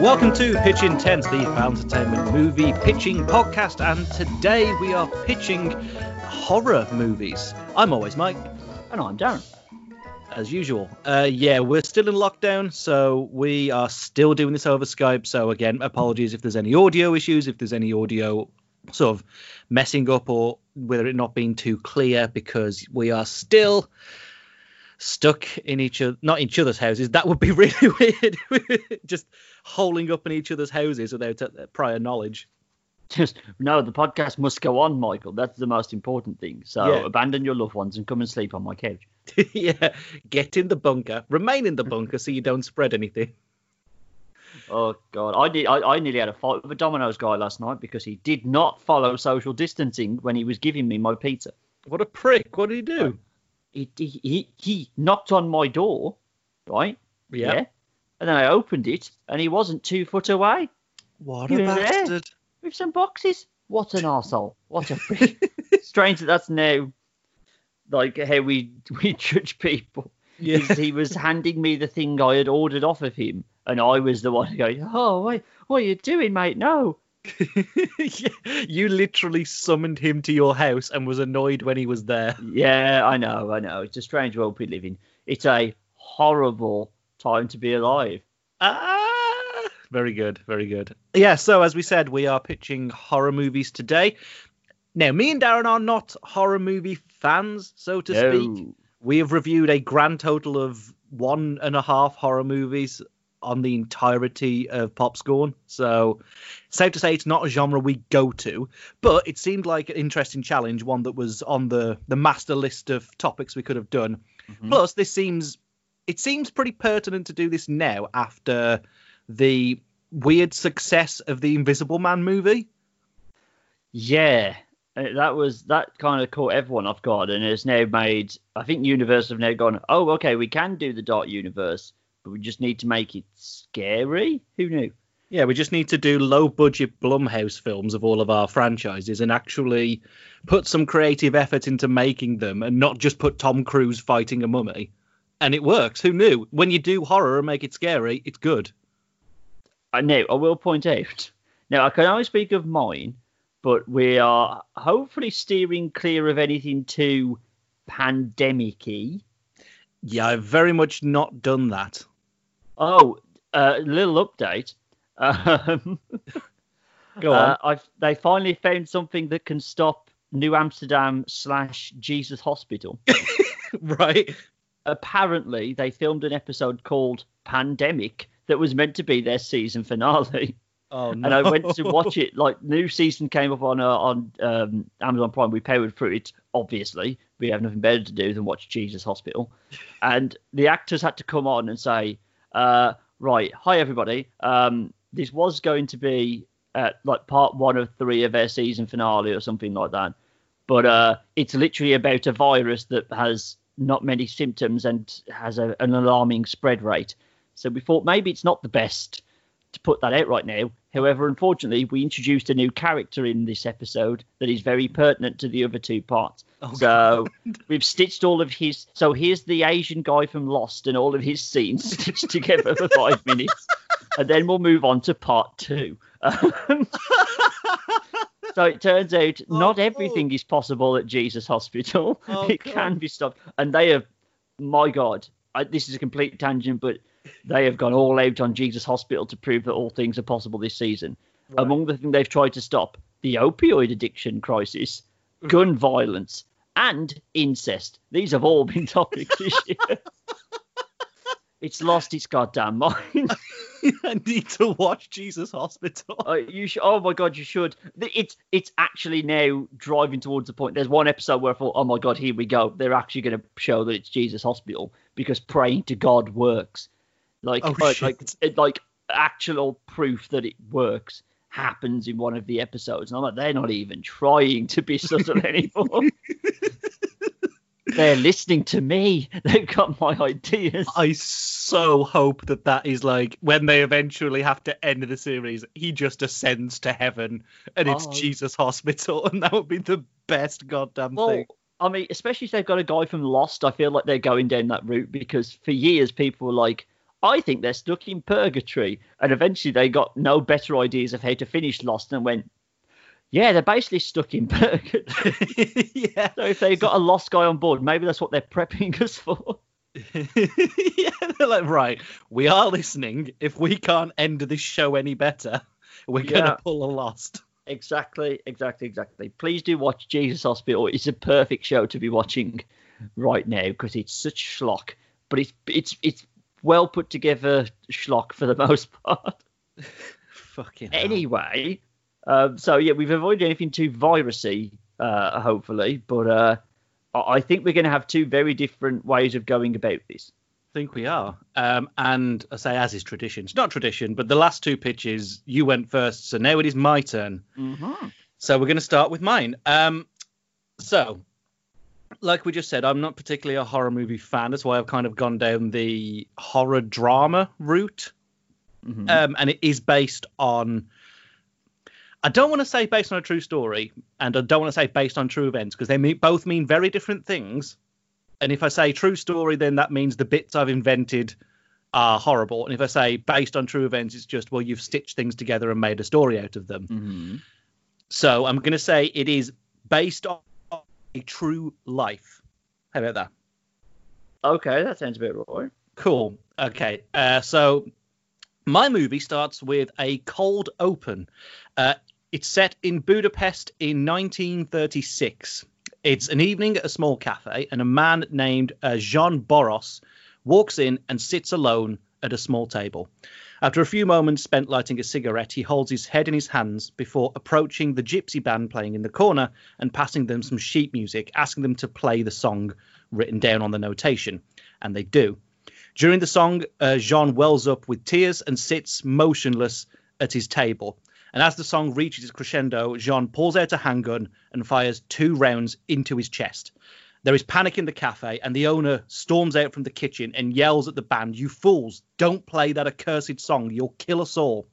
Welcome to Pitch Intense, the Found Entertainment movie pitching podcast, and today we are pitching horror movies. I'm always Mike, And I'm Darren. as usual. Uh, yeah, we're still in lockdown, so we are still doing this over Skype. So again, apologies if there's any audio issues, if there's any audio sort of messing up, or whether it not being too clear, because we are still stuck in each other, not each other's houses. That would be really weird. Just holing up in each other's houses without uh, prior knowledge. Just no, the podcast must go on, Michael. That's the most important thing. So Yeah. abandon your loved ones and come and sleep on my couch. yeah, get in the bunker, remain in the bunker so you don't spread anything. Oh God, I, did, I I nearly had a fight with a Domino's guy last night because he did not follow social distancing when he was giving me my pizza. What a prick! What did he do? He he he, he knocked on my door, right? Yeah. And then I opened it, and he wasn't two foot away What You a there? bastard! with some boxes. What an asshole! What a prick. Strange that that's now like how we we judge people. Yeah. he was handing me the thing I had ordered off of him, and I was the one going, "Oh, wait, what are you doing, mate? No." You literally summoned him to your house and was annoyed when he was there. Yeah, I know, I know. It's a strange world we live in. It's a horrible time to be alive. Ah, very good, very good. Yeah, so as we said, we are pitching horror movies today. Now, me and Darren are not horror movie fans, so to speak. We have reviewed a grand total of one and a half horror movies on the entirety of Popscorn. So, safe to say it's not a genre we go to, but it seemed like an interesting challenge, one that was on the the master list of topics we could have done. Mhm. Plus, this seems it seems pretty pertinent to do this now after the weird success of the Invisible Man movie. Yeah, uh, that was that kind of caught everyone off guard, and it's now made. I think Universal have now gone. Oh, okay, we can do the Dark Universe, but we just need to make it scary. Who knew? Yeah, we just need to do low budget Blumhouse films of all of our franchises and actually put some creative effort into making them and not just put Tom Cruise fighting a mummy. And it works. Who knew? When you do horror and make it scary, it's good. I know. I will point out. Now, I can only speak of mine, but we are hopefully steering clear of anything too pandemic-y. Yeah, I've very much not done that. Oh, a little update. Um, Go on. uh, I've, they finally found something that can stop New Amsterdam slash Jesus Hospital. right. Apparently, they filmed an episode called Pandemic that was meant to be their season finale. Oh no. and I went to watch it. Like new season came up on uh, on um, Amazon Prime. We powered through it. Obviously, we have nothing better to do than watch Jesus Hospital. And the actors had to come on and say, uh, "Right, hi everybody. Um, this was going to be uh, like part one of three of their season finale or something like that, but uh, it's literally about a virus that has not many symptoms and has a, an alarming spread rate. So we thought maybe it's not the best." To put that out right now. However, unfortunately, we introduced a new character in this episode that is very pertinent to the other two parts. Oh, so we've stitched all of his. So here's the Asian guy from Lost and all of his scenes stitched together for five minutes, and then we'll move on to part two. Um, so it turns out not Oh, everything is possible at Jesus Hospital. Oh, it God. can be stopped, and they have. My God, I, this is a complete tangent, but they have gone all out on Jesus Hospital to prove that all things are possible this season. Right. Among the things they've tried to stop, the opioid addiction crisis, gun violence, and incest. These have all been topics this year. it's lost its goddamn mind. I need to watch Jesus Hospital. Uh, you sh- oh my god, you should. It's it's actually now driving towards the point. There's one episode where I thought, oh my god, here we go. They're actually going to show that it's Jesus Hospital because praying to God works. Like Oh, like like, it- like actual proof that it works happens in one of the episodes. And I'm like, they're not even trying to be subtle anymore. They're listening to me. They've got my ideas. I so hope that that is like when they eventually have to end the series, he just ascends to heaven and it's Oh. Jesus Hospital, and that would be the best goddamn Well, thing. I mean, especially if they've got a guy from Lost, I feel like they're going down that route because for years people were like, I think they're stuck in purgatory. And eventually they got no better ideas of how to finish Lost and went, yeah, they're basically stuck in purgatory. yeah. so if they've got a lost guy on board, maybe that's what they're prepping us for. yeah, they're like, right, we are listening. If we can't end this show any better, we're Yeah. gonna pull a lost. Exactly, exactly, exactly. Please do watch Jesus Hospital. It's a perfect show to be watching right now because it's such schlock, but it's it's it's well put together schlock for the most part. Fucking hell. Anyway, um, so yeah, we've avoided anything too virusy, uh, hopefully, but uh, I think we're going to have two very different ways of going about this. I think we are. Um, and I say, as is tradition. It's not tradition, but the last two pitches, you went first, so now it is my turn. Mm-hmm. So we're going to start with mine. Um, so, like we just said, I'm not particularly a horror movie fan. That's why I've kind of gone down the horror drama route. Mm-hmm. Um, and it is based on. I don't want to say based on a true story, and I don't want to say based on true events because they mean, both mean very different things. And if I say true story, then that means the bits I've invented are horrible. And if I say based on true events, it's just well you've stitched things together and made a story out of them. Mm-hmm. So I'm going to say it is based on a true life. How about that? Okay, that sounds about right. Cool. Okay. Uh, so my movie starts with a cold open. Uh, it's set in Budapest in 1936. It's an evening at a small cafe, and a man named uh, Jean Boros walks in and sits alone at a small table. After a few moments spent lighting a cigarette, he holds his head in his hands before approaching the gypsy band playing in the corner and passing them some sheet music, asking them to play the song written down on the notation. And they do. During the song, uh, Jean wells up with tears and sits motionless at his table. And as the song reaches its crescendo, Jean pulls out a handgun and fires two rounds into his chest. There is panic in the cafe, and the owner storms out from the kitchen and yells at the band, You fools, don't play that accursed song, you'll kill us all.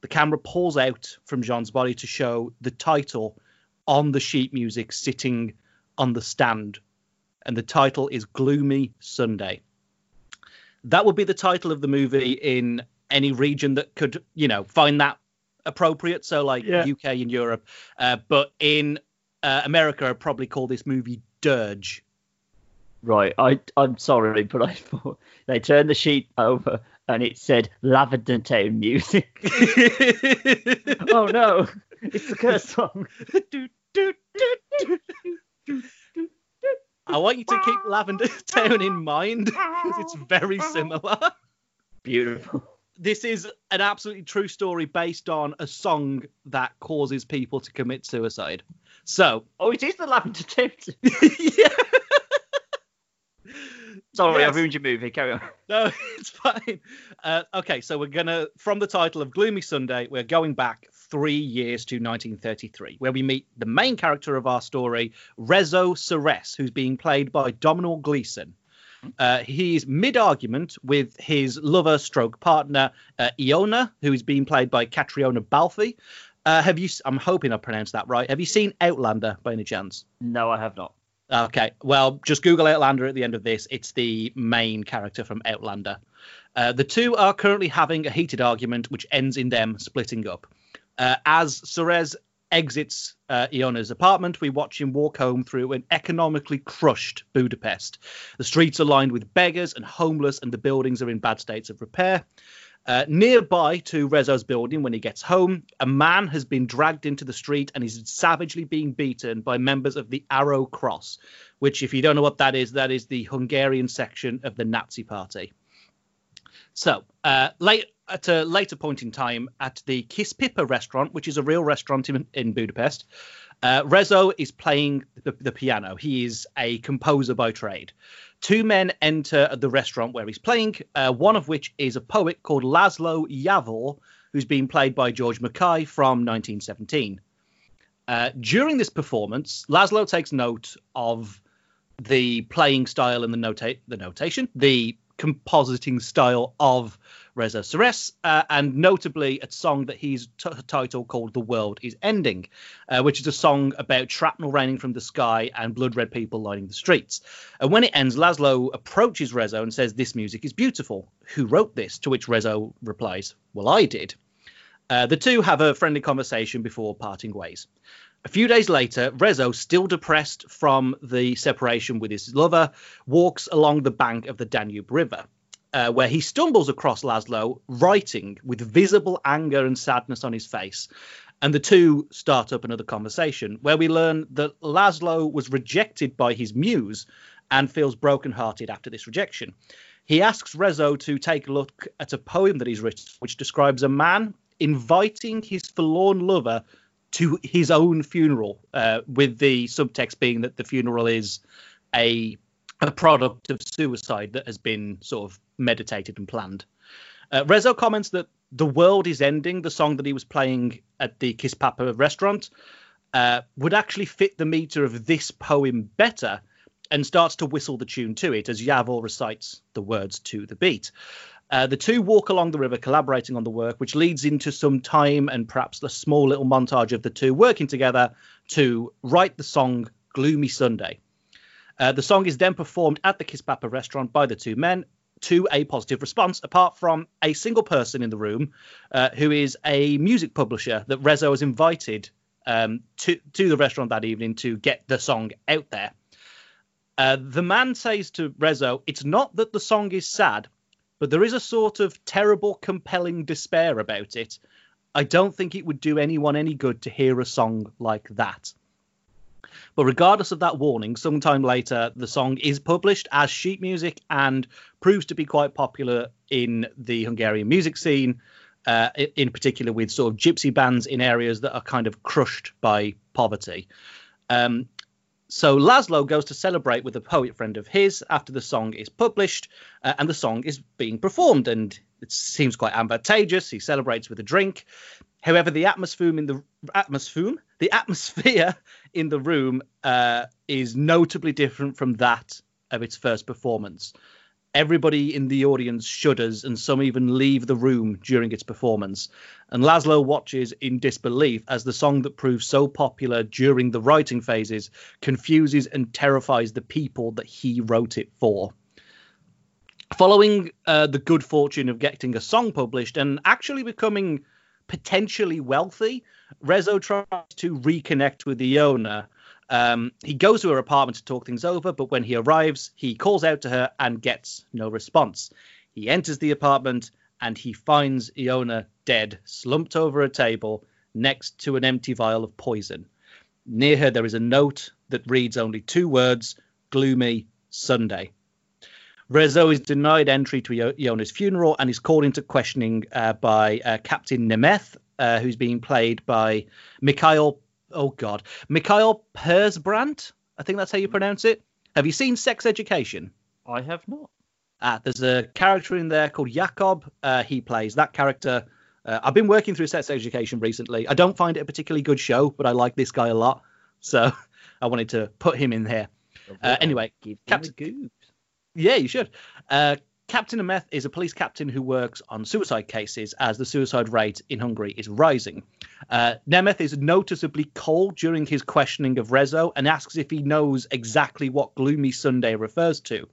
The camera pulls out from Jean's body to show the title on the sheet music sitting on the stand, and the title is Gloomy Sunday. That would be the title of the movie in any region that could, you know, find that appropriate. So, like Yeah. UK and Europe, uh, but in uh, America, I'd probably call this movie Dirge. Right, I I'm sorry, but I thought they turned the sheet over and it said Lavender Town music. oh no, it's the curse song. I want you to keep Lavender Town in mind because it's very similar. Beautiful. This is an absolutely true story based on a song that causes people to commit suicide. So, Oh, it is the Lavender Town. yeah. Sorry, Yes. I've ruined your movie. Carry on. No, it's fine. Uh, okay, so we're gonna from the title of Gloomy Sunday, we're going back three years to 1933, where we meet the main character of our story, Rezo Seress, who's being played by Domhnall Gleeson. Uh, he's mid-argument with his lover-stroke partner uh, Iona, who is being played by Caitriona Balfe. Uh, have you? I'm hoping I pronounced that right. Have you seen Outlander by any chance? No, I have not. Okay, well, just Google Outlander at the end of this. It's the main character from Outlander. Uh, the two are currently having a heated argument, which ends in them splitting up. Uh, as Suarez exits uh, Iona's apartment, we watch him walk home through an economically crushed Budapest. The streets are lined with beggars and homeless, and the buildings are in bad states of repair. Uh, nearby to Rezo's building, when he gets home, a man has been dragged into the street and is savagely being beaten by members of the Arrow Cross, which, if you don't know what that is, that is the Hungarian section of the Nazi Party. So, uh, late at a later point in time, at the Kispipa restaurant, which is a real restaurant in, in Budapest, uh, Rezo is playing the, the piano. He is a composer by trade. Two men enter the restaurant where he's playing, uh, one of which is a poet called Laszlo Javor, who's been played by George Mackay from 1917. Uh, during this performance, Laszlo takes note of the playing style and the nota- the notation, the compositing style of Reza Seress, uh, and notably a song that he's t- titled called "The World Is Ending," uh, which is a song about shrapnel raining from the sky and blood red people lining the streets. And when it ends, Laszlo approaches Rezo and says, "This music is beautiful. Who wrote this?" To which Rezo replies, "Well, I did." Uh, the two have a friendly conversation before parting ways. A few days later, Rezo, still depressed from the separation with his lover, walks along the bank of the Danube River, uh, where he stumbles across Laszlo, writing with visible anger and sadness on his face. And the two start up another conversation where we learn that Laszlo was rejected by his muse and feels brokenhearted after this rejection. He asks Rezo to take a look at a poem that he's written, which describes a man inviting his forlorn lover to his own funeral, uh, with the subtext being that the funeral is a a product of suicide that has been sort of meditated and planned. Uh, Rezo comments that "The World Is Ending," the song that he was playing at the Kiss Papa restaurant, uh, would actually fit the meter of this poem better, and starts to whistle the tune to it as Javor recites the words to the beat. Uh, the two walk along the river, collaborating on the work, which leads into some time and perhaps a small little montage of the two working together to write the song Gloomy Sunday. Uh, the song is then performed at the Kiss Papa restaurant by the two men to a positive response, apart from a single person in the room uh, who is a music publisher that Rezo has invited um, to, to the restaurant that evening to get the song out there. Uh, the man says to Rezo, It's not that the song is sad, but there is a sort of terrible, compelling despair about it. I don't think it would do anyone any good to hear a song like that. But regardless of that warning, sometime later, the song is published as sheet music and proves to be quite popular in the Hungarian music scene, uh, in particular with sort of gypsy bands in areas that are kind of crushed by poverty. Um, so Laszlo goes to celebrate with a poet friend of his after the song is published uh, and the song is being performed, and it seems quite advantageous. He celebrates with a drink. However, the atmosphere in the atmosphere, the atmosphere in the room uh, is notably different from that of its first performance. Everybody in the audience shudders, and some even leave the room during its performance. And Laszlo watches in disbelief as the song that proves so popular during the writing phases confuses and terrifies the people that he wrote it for. Following uh, the good fortune of getting a song published and actually becoming potentially wealthy, Rezo tries to reconnect with Iona um, he goes to her apartment to talk things over, but when he arrives, he calls out to her and gets no response. He enters the apartment and he finds Iona dead, slumped over a table next to an empty vial of poison. Near her, there is a note that reads only two words Gloomy Sunday. Rezo is denied entry to Iona's funeral and is called into questioning uh, by uh, Captain Nemeth, uh, who's being played by Mikael oh god, Mikael Persbrandt. I think that's how you pronounce it. Have you seen Sex Education? I have not. Ah, there's a character in there called Jakob. Uh, he plays that character. Uh, I've been working through Sex Education recently. I don't find it a particularly good show, but I like this guy a lot, so I wanted to put him in here. Uh, anyway, Captain. Goose. Yeah, you should. Uh, Captain Nemeth is a police captain who works on suicide cases as the suicide rate in Hungary is rising. Uh, Nemeth is noticeably cold during his questioning of Rezo and asks if he knows exactly what Gloomy Sunday refers to.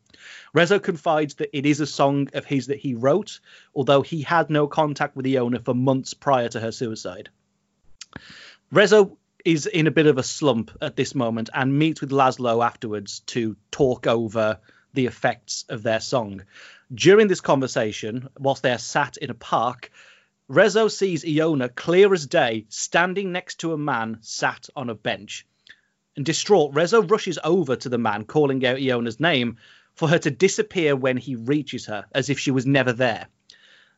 Rezo confides that it is a song of his that he wrote, although he had no contact with the owner for months prior to her suicide. Rezo is in a bit of a slump at this moment and meets with Laszlo afterwards to talk over the effects of their song. During this conversation, whilst they are sat in a park, Rezo sees Iona clear as day standing next to a man sat on a bench. And distraught, Rezo rushes over to the man, calling out Iona's name for her to disappear when he reaches her, as if she was never there.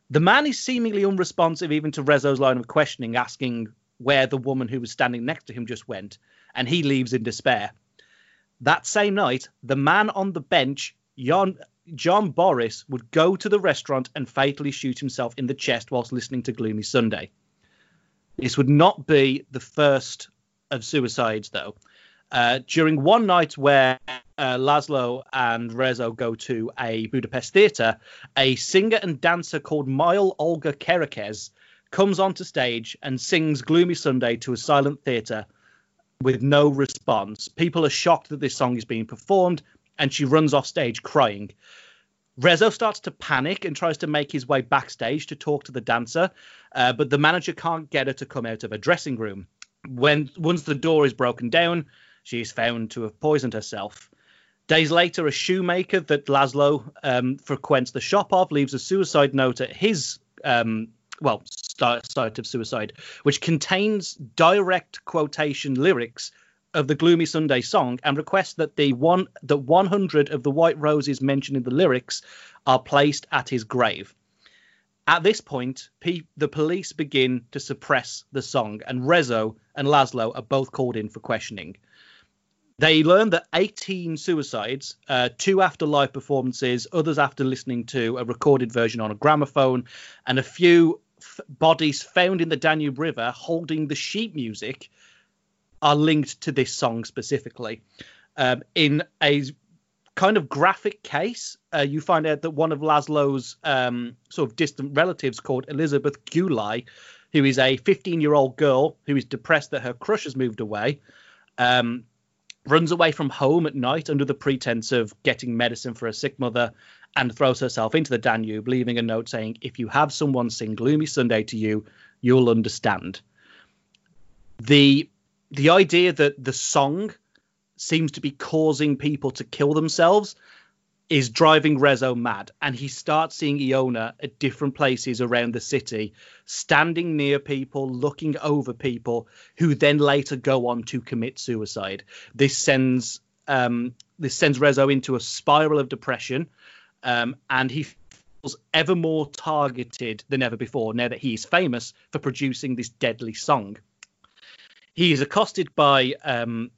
The man is seemingly unresponsive even to Rezo's line of questioning, asking where the woman who was standing next to him just went, and he leaves in despair. That same night, the man on the bench, Jan, John Boris would go to the restaurant and fatally shoot himself in the chest whilst listening to Gloomy Sunday. This would not be the first of suicides, though. Uh, during one night where uh, Laszlo and Rezo go to a Budapest theatre, a singer and dancer called Mile Olga Kerekes comes onto stage and sings Gloomy Sunday to a silent theatre with no response. People are shocked that this song is being performed, and she runs off stage crying. Rezo starts to panic and tries to make his way backstage to talk to the dancer, uh, but the manager can't get her to come out of her dressing room. When once the door is broken down, she is found to have poisoned herself. Days later, a shoemaker that Laszlo um, frequents the shop of leaves a suicide note at his um, well site of suicide, which contains direct quotation lyrics of the Gloomy Sunday song and request that the one that 100 of the white roses mentioned in the lyrics are placed at his grave. At this point, the police begin to suppress the song, and Rezo and Laszlo are both called in for questioning. They learn that 18 suicides, uh, two after live performances, others after listening to a recorded version on a gramophone, and a few f- bodies found in the Danube River holding the sheet music are linked to this song specifically. Um, in a kind of graphic case, uh, you find out that one of Laszlo's um, sort of distant relatives, called Elizabeth Gulai, who is a 15 year old girl who is depressed that her crush has moved away, um, runs away from home at night under the pretense of getting medicine for a sick mother and throws herself into the Danube, leaving a note saying, If you have someone sing Gloomy Sunday to you, you'll understand. The the idea that the song seems to be causing people to kill themselves is driving Rezo mad, and he starts seeing Iona at different places around the city, standing near people, looking over people, who then later go on to commit suicide. This sends um, this sends Rezo into a spiral of depression, um, and he feels ever more targeted than ever before now that he is famous for producing this deadly song. He is accosted by um,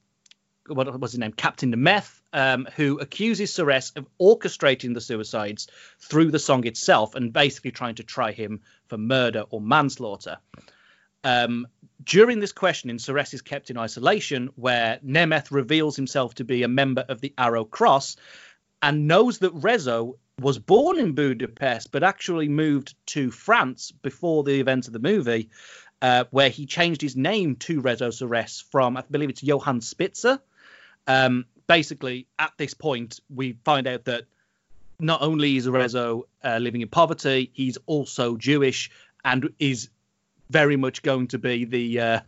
what was his name, Captain Nemeth, um, who accuses Suresh of orchestrating the suicides through the song itself and basically trying to try him for murder or manslaughter. Um, during this questioning, Suresh is kept in isolation, where Nemeth reveals himself to be a member of the Arrow Cross and knows that Rezo was born in Budapest but actually moved to France before the events of the movie uh, where he changed his name to Rezo Suresh from, I believe it's Johann Spitzer. Um, basically, at this point, we find out that not only is Rezo uh, living in poverty, he's also Jewish and is very much going to be the uh,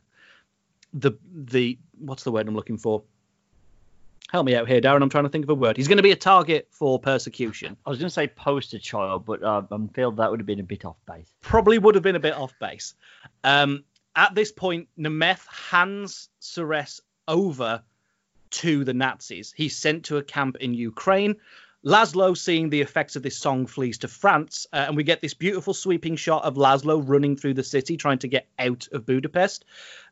the the what's the word I'm looking for? Help me out here, Darren. I'm trying to think of a word. He's going to be a target for persecution. I was going to say poster child, but uh, I feel that would have been a bit off base. Probably would have been a bit off base. Um, at this point, Nemeth hands Suresh over to the Nazis. He's sent to a camp in Ukraine. Laszlo, seeing the effects of this song, flees to France, uh, and we get this beautiful sweeping shot of Laszlo running through the city, trying to get out of Budapest,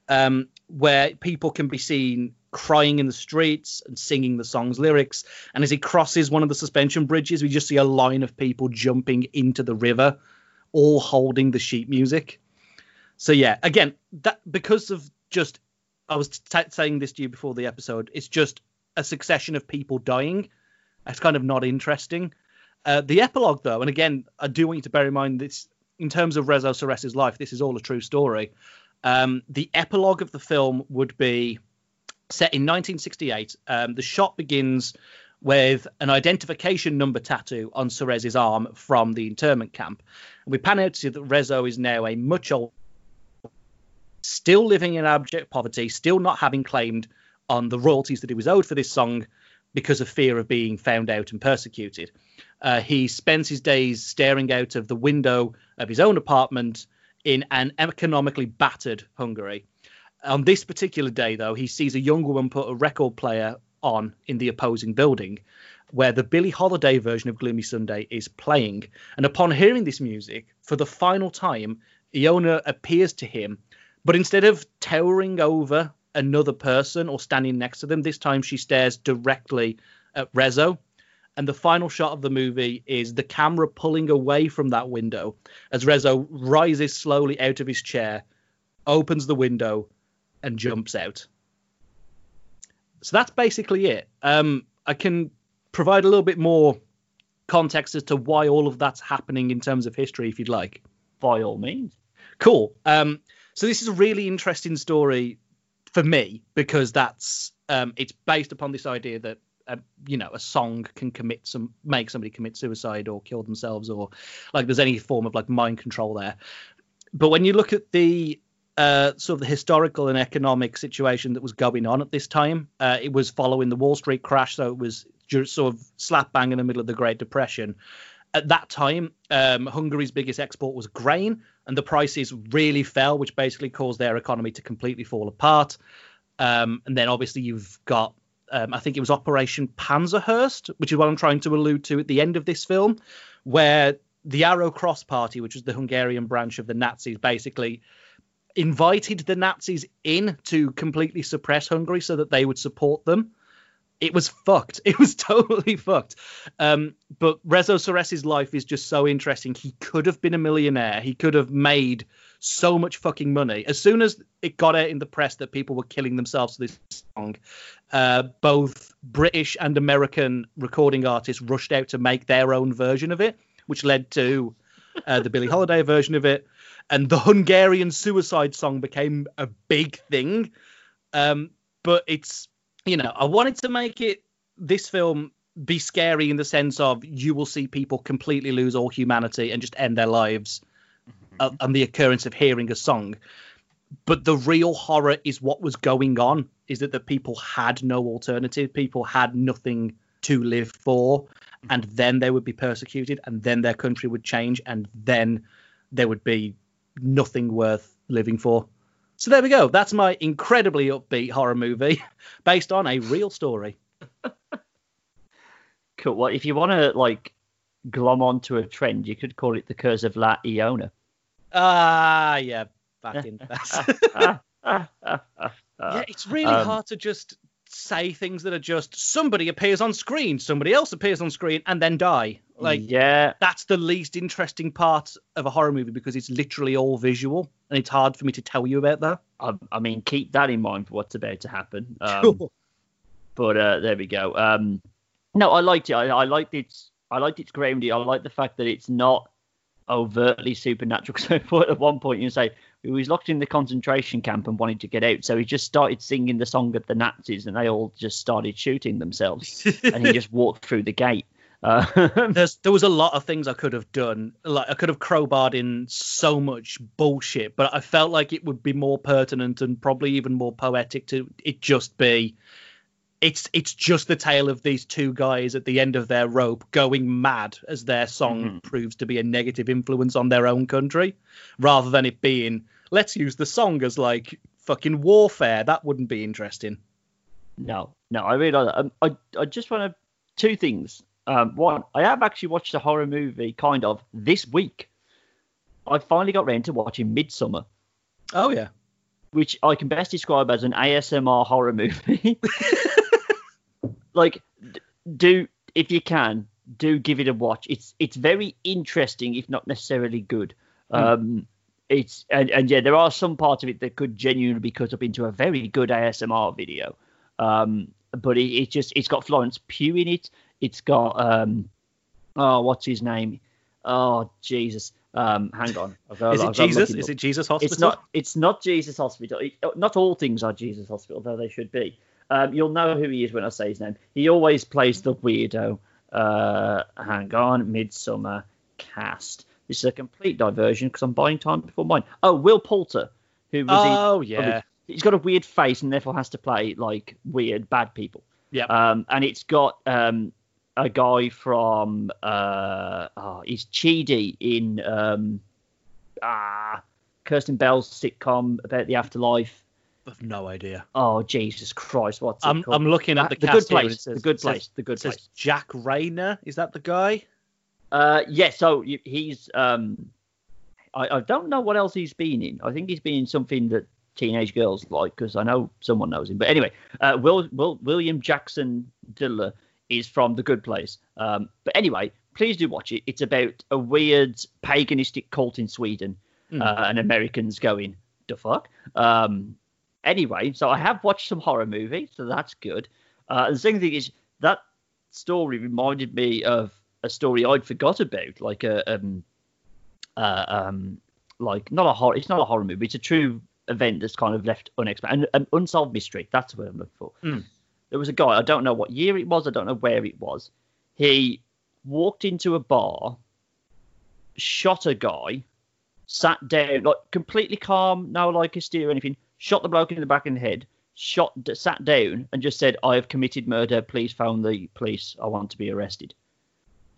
um, where people can be seen crying in the streets and singing the song's lyrics. And as he crosses one of the suspension bridges, we just see a line of people jumping into the river, all holding the sheet music. So yeah, again, that because of just I was t- saying this to you before the episode, it's just a succession of people dying. It's kind of not interesting. Uh, the epilogue, though, and again, I do want you to bear in mind this in terms of Rezo Suresh's life, this is all a true story. Um, the epilogue of the film would be set in 1968. Um, the shot begins with an identification number tattoo on Suresh's arm from the internment camp. And we pan out to see that Rezo is now a much older, still living in abject poverty, still not having claimed on the royalties that he was owed for this song because of fear of being found out and persecuted. Uh, he spends his days staring out of the window of his own apartment in an economically battered Hungary. On this particular day, though, he sees a young woman put a record player on in the opposing building where the Billie Holiday version of Gloomy Sunday is playing. And upon hearing this music for the final time, Iona appears to him, but instead of towering over another person or standing next to them, this time she stares directly at Rezo. And the final shot of the movie is the camera pulling away from that window as Rezo rises slowly out of his chair, opens the window, and jumps out. so that's basically it. Um, I can provide a little bit more context as to why all of that's happening in terms of history, if you'd like. By all means. Cool. Um, so this is a really interesting story for me because that's um, it's based upon this idea that uh, you know a song can commit some make somebody commit suicide or kill themselves or like there's any form of like mind control there. But when you look at the uh, sort of the historical and economic situation that was going on at this time, uh, it was following the Wall Street crash, so it was just sort of slap bang in the middle of the Great Depression. At that time, um, Hungary's biggest export was grain, and the prices really fell, which basically caused their economy to completely fall apart. Um, and then obviously you've got, um, I think it was Operation Panzerhorst, which is what I'm trying to allude to at the end of this film, where the Arrow Cross Party, which was the Hungarian branch of the Nazis, basically invited the Nazis in to completely suppress Hungary so that they would support them it was fucked. It was totally fucked. Um, but Rezo Seress's life is just so interesting. He could have been a millionaire. He could have made so much fucking money. As soon as it got out in the press that people were killing themselves to this song, uh, both British and American recording artists rushed out to make their own version of it, which led to uh, the Billie Holiday version of it. And the Hungarian suicide song became a big thing. Um, but it's you know, I wanted to make it this film be scary in the sense of you will see people completely lose all humanity and just end their lives mm-hmm. on the occurrence of hearing a song. But the real horror is what was going on is that the people had no alternative. People had nothing to live for. Mm-hmm. And then they would be persecuted, and then their country would change, and then there would be nothing worth living for. So there we go. That's my incredibly upbeat horror movie based on a real story. cool. Well, if you want to like glom onto a trend, you could call it the Curse of La Iona. Ah, uh, yeah, back in. yeah, it's really um, hard to just say things that are just somebody appears on screen, somebody else appears on screen, and then die. Like, yeah, that's the least interesting part of a horror movie because it's literally all visual, and it's hard for me to tell you about that. I, I mean, keep that in mind for what's about to happen. Um, sure. But uh, there we go. Um, no, I liked it. I, I liked its. I liked its gravity. I like the fact that it's not overtly supernatural. Because at one point you say, he was locked in the concentration camp and wanted to get out. So he just started singing the song of the Nazis, and they all just started shooting themselves. and he just walked through the gate. Uh, there was a lot of things I could have done. Like I could have crowbarred in so much bullshit, but I felt like it would be more pertinent and probably even more poetic to it just be it's it's just the tale of these two guys at the end of their rope going mad as their song mm-hmm. proves to be a negative influence on their own country, rather than it being let's use the song as like fucking warfare. That wouldn't be interesting. No, no, I really like that. Um, I I just want to two things. Um, one, I have actually watched a horror movie kind of this week. I finally got around to watching Midsommar. Oh yeah, which I can best describe as an ASMR horror movie. like do if you can do give it a watch. It's it's very interesting, if not necessarily good. Mm. Um, it's and, and yeah, there are some parts of it that could genuinely be cut up into a very good ASMR video. Um, but it, it just it's got Florence Pugh in it. It's got um, oh, what's his name? Oh Jesus. Um, hang on. Got, is it Jesus? Is it Jesus Hospital? It's not. It's not Jesus Hospital. It, not all things are Jesus Hospital, though they should be. Um, you'll know who he is when I say his name. He always plays the weirdo. Uh, hang on, Midsommar cast. This is a complete diversion because I'm buying time before mine. Oh, Will Poulter, who was oh in, yeah, he's got a weird face and therefore has to play like weird bad people. Yeah. Um, and it's got um a guy from uh oh, he's Chidi in um ah Kristen Bell's sitcom about the afterlife. I've no idea. Oh Jesus Christ! What's I'm, called? I'm looking at the, the good place. Says, the good place. Says, the good place. Jack Reynor. Is that the guy? Uh, yeah. So he's um, I, I don't know what else he's been in. I think he's been in something that teenage girls like because I know someone knows him. But anyway, uh, Will, Will William Jackson Diller is from The Good Place. Um, but anyway, please do watch it. It's about a weird paganistic cult in Sweden, mm. uh, and Americans going the fuck. Um, Anyway, so I have watched some horror movies, so that's good. Uh, and the second thing is that story reminded me of a story I'd forgot about, like a um, uh, um, like not a horror. It's not a horror movie. It's a true event that's kind of left unexplained. An, an unsolved mystery. That's what I'm looking for. Mm. There was a guy. I don't know what year it was. I don't know where it was. He walked into a bar, shot a guy, sat down, like completely calm, no like hysteria or anything. Shot the bloke in the back of the head. Shot, sat down, and just said, "I have committed murder. Please phone the police. I want to be arrested."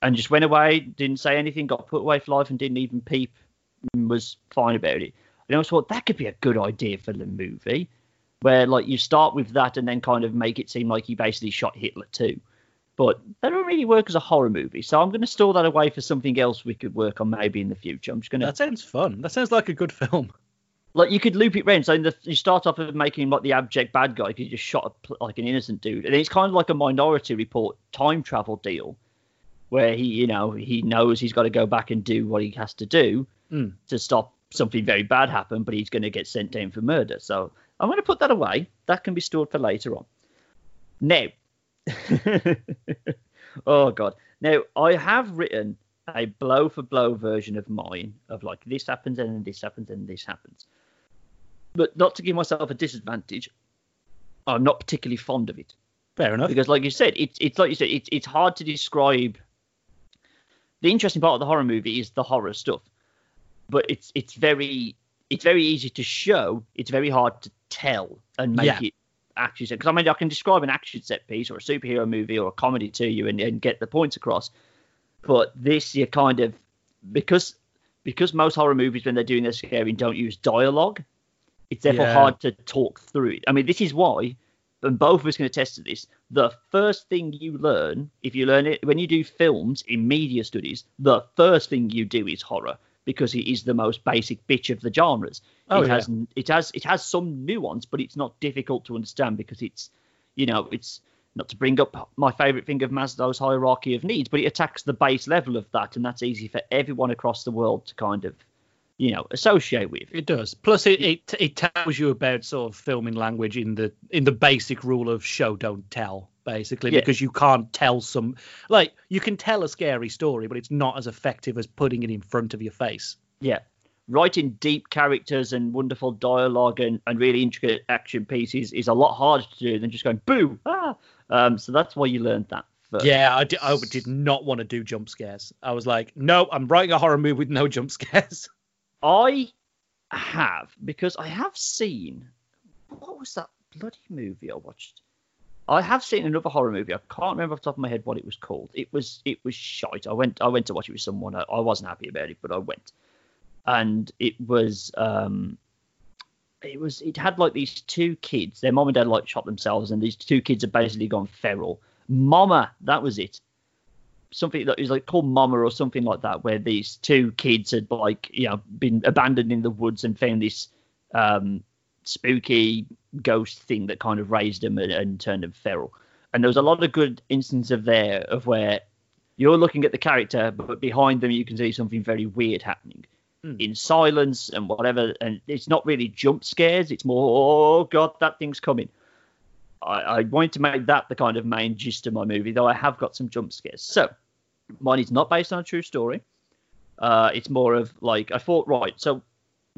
And just went away. Didn't say anything. Got put away for life, and didn't even peep. and Was fine about it. And I thought that could be a good idea for the movie, where like you start with that and then kind of make it seem like he basically shot Hitler too. But they don't really work as a horror movie, so I'm going to store that away for something else we could work on maybe in the future. I'm just going to That sounds fun. That sounds like a good film. like you could loop it round. So in the, you start off with making him like the abject bad guy because you just shot a, like an innocent dude, and it's kind of like a Minority Report time travel deal, where he you know he knows he's got to go back and do what he has to do Mm. to stop something very bad happen, but he's going to get sent down for murder. So I'm going to put that away. That can be stored for later on. Now, oh god. Now I have written a blow for blow version of mine of like this happens and then this happens and this happens. But not to give myself a disadvantage, I'm not particularly fond of it Fair enough. because, like you said, it's it's like you said, it's it's hard to describe. The interesting part of the horror movie is the horror stuff, but it's it's very it's very easy to show. It's very hard to tell and make Yeah. it action set. Because I mean, I can describe an action set piece or a superhero movie or a comedy to you and, and get the points across. But this, you kind of because because most horror movies when they're doing their scaring don't use dialogue. It's therefore Yeah. hard to talk through it. I mean, this is why and both of us can attest to this. The first thing you learn, if you learn it when you do films in media studies, the first thing you do is horror because it is the most basic bitch of the genres. Oh, it yeah. has it has it has some nuance, but it's not difficult to understand because it's you know it's not to bring up my favorite thing of Maslow's hierarchy of needs, but it attacks the base level of that, and that's easy for everyone across the world to kind of you know associate with. It does. Plus, it, it it tells you about sort of filming language in the in the basic rule of show don't tell, basically, Yeah. because you can't tell some like you can tell a scary story, but it's not as effective as putting it in front of your face. Yeah. Writing deep characters and wonderful dialogue and, and really intricate action pieces is a lot harder to do than just going boo ah. Um, so that's why you learned that. First. Yeah, I did, I did not want to do jump scares. I was like, no, I'm writing a horror movie with no jump scares. I have because I have seen what was that bloody movie I watched? I have seen another horror movie. I can't remember off the top of my head what it was called. It was it was shite. I went I went to watch it with someone. I, I wasn't happy about it, but I went, and it was um, it was it had like these two kids. Their mom and dad like shot themselves, and these two kids have basically gone feral. Mama, that was it something that is like called Mama or something like that, where these two kids had like you know been abandoned in the woods and found this um, spooky ghost thing that kind of raised them and, and turned them feral. And there was a lot of good instances of there of where you're looking at the character, but behind them you can see something very weird happening. Hmm. In silence and whatever, and it's not really jump scares. It's more, oh god, that thing's coming. I, I wanted to make that the kind of main gist of my movie, though I have got some jump scares. So, mine is not based on a true story. Uh, it's more of like I thought. Right, so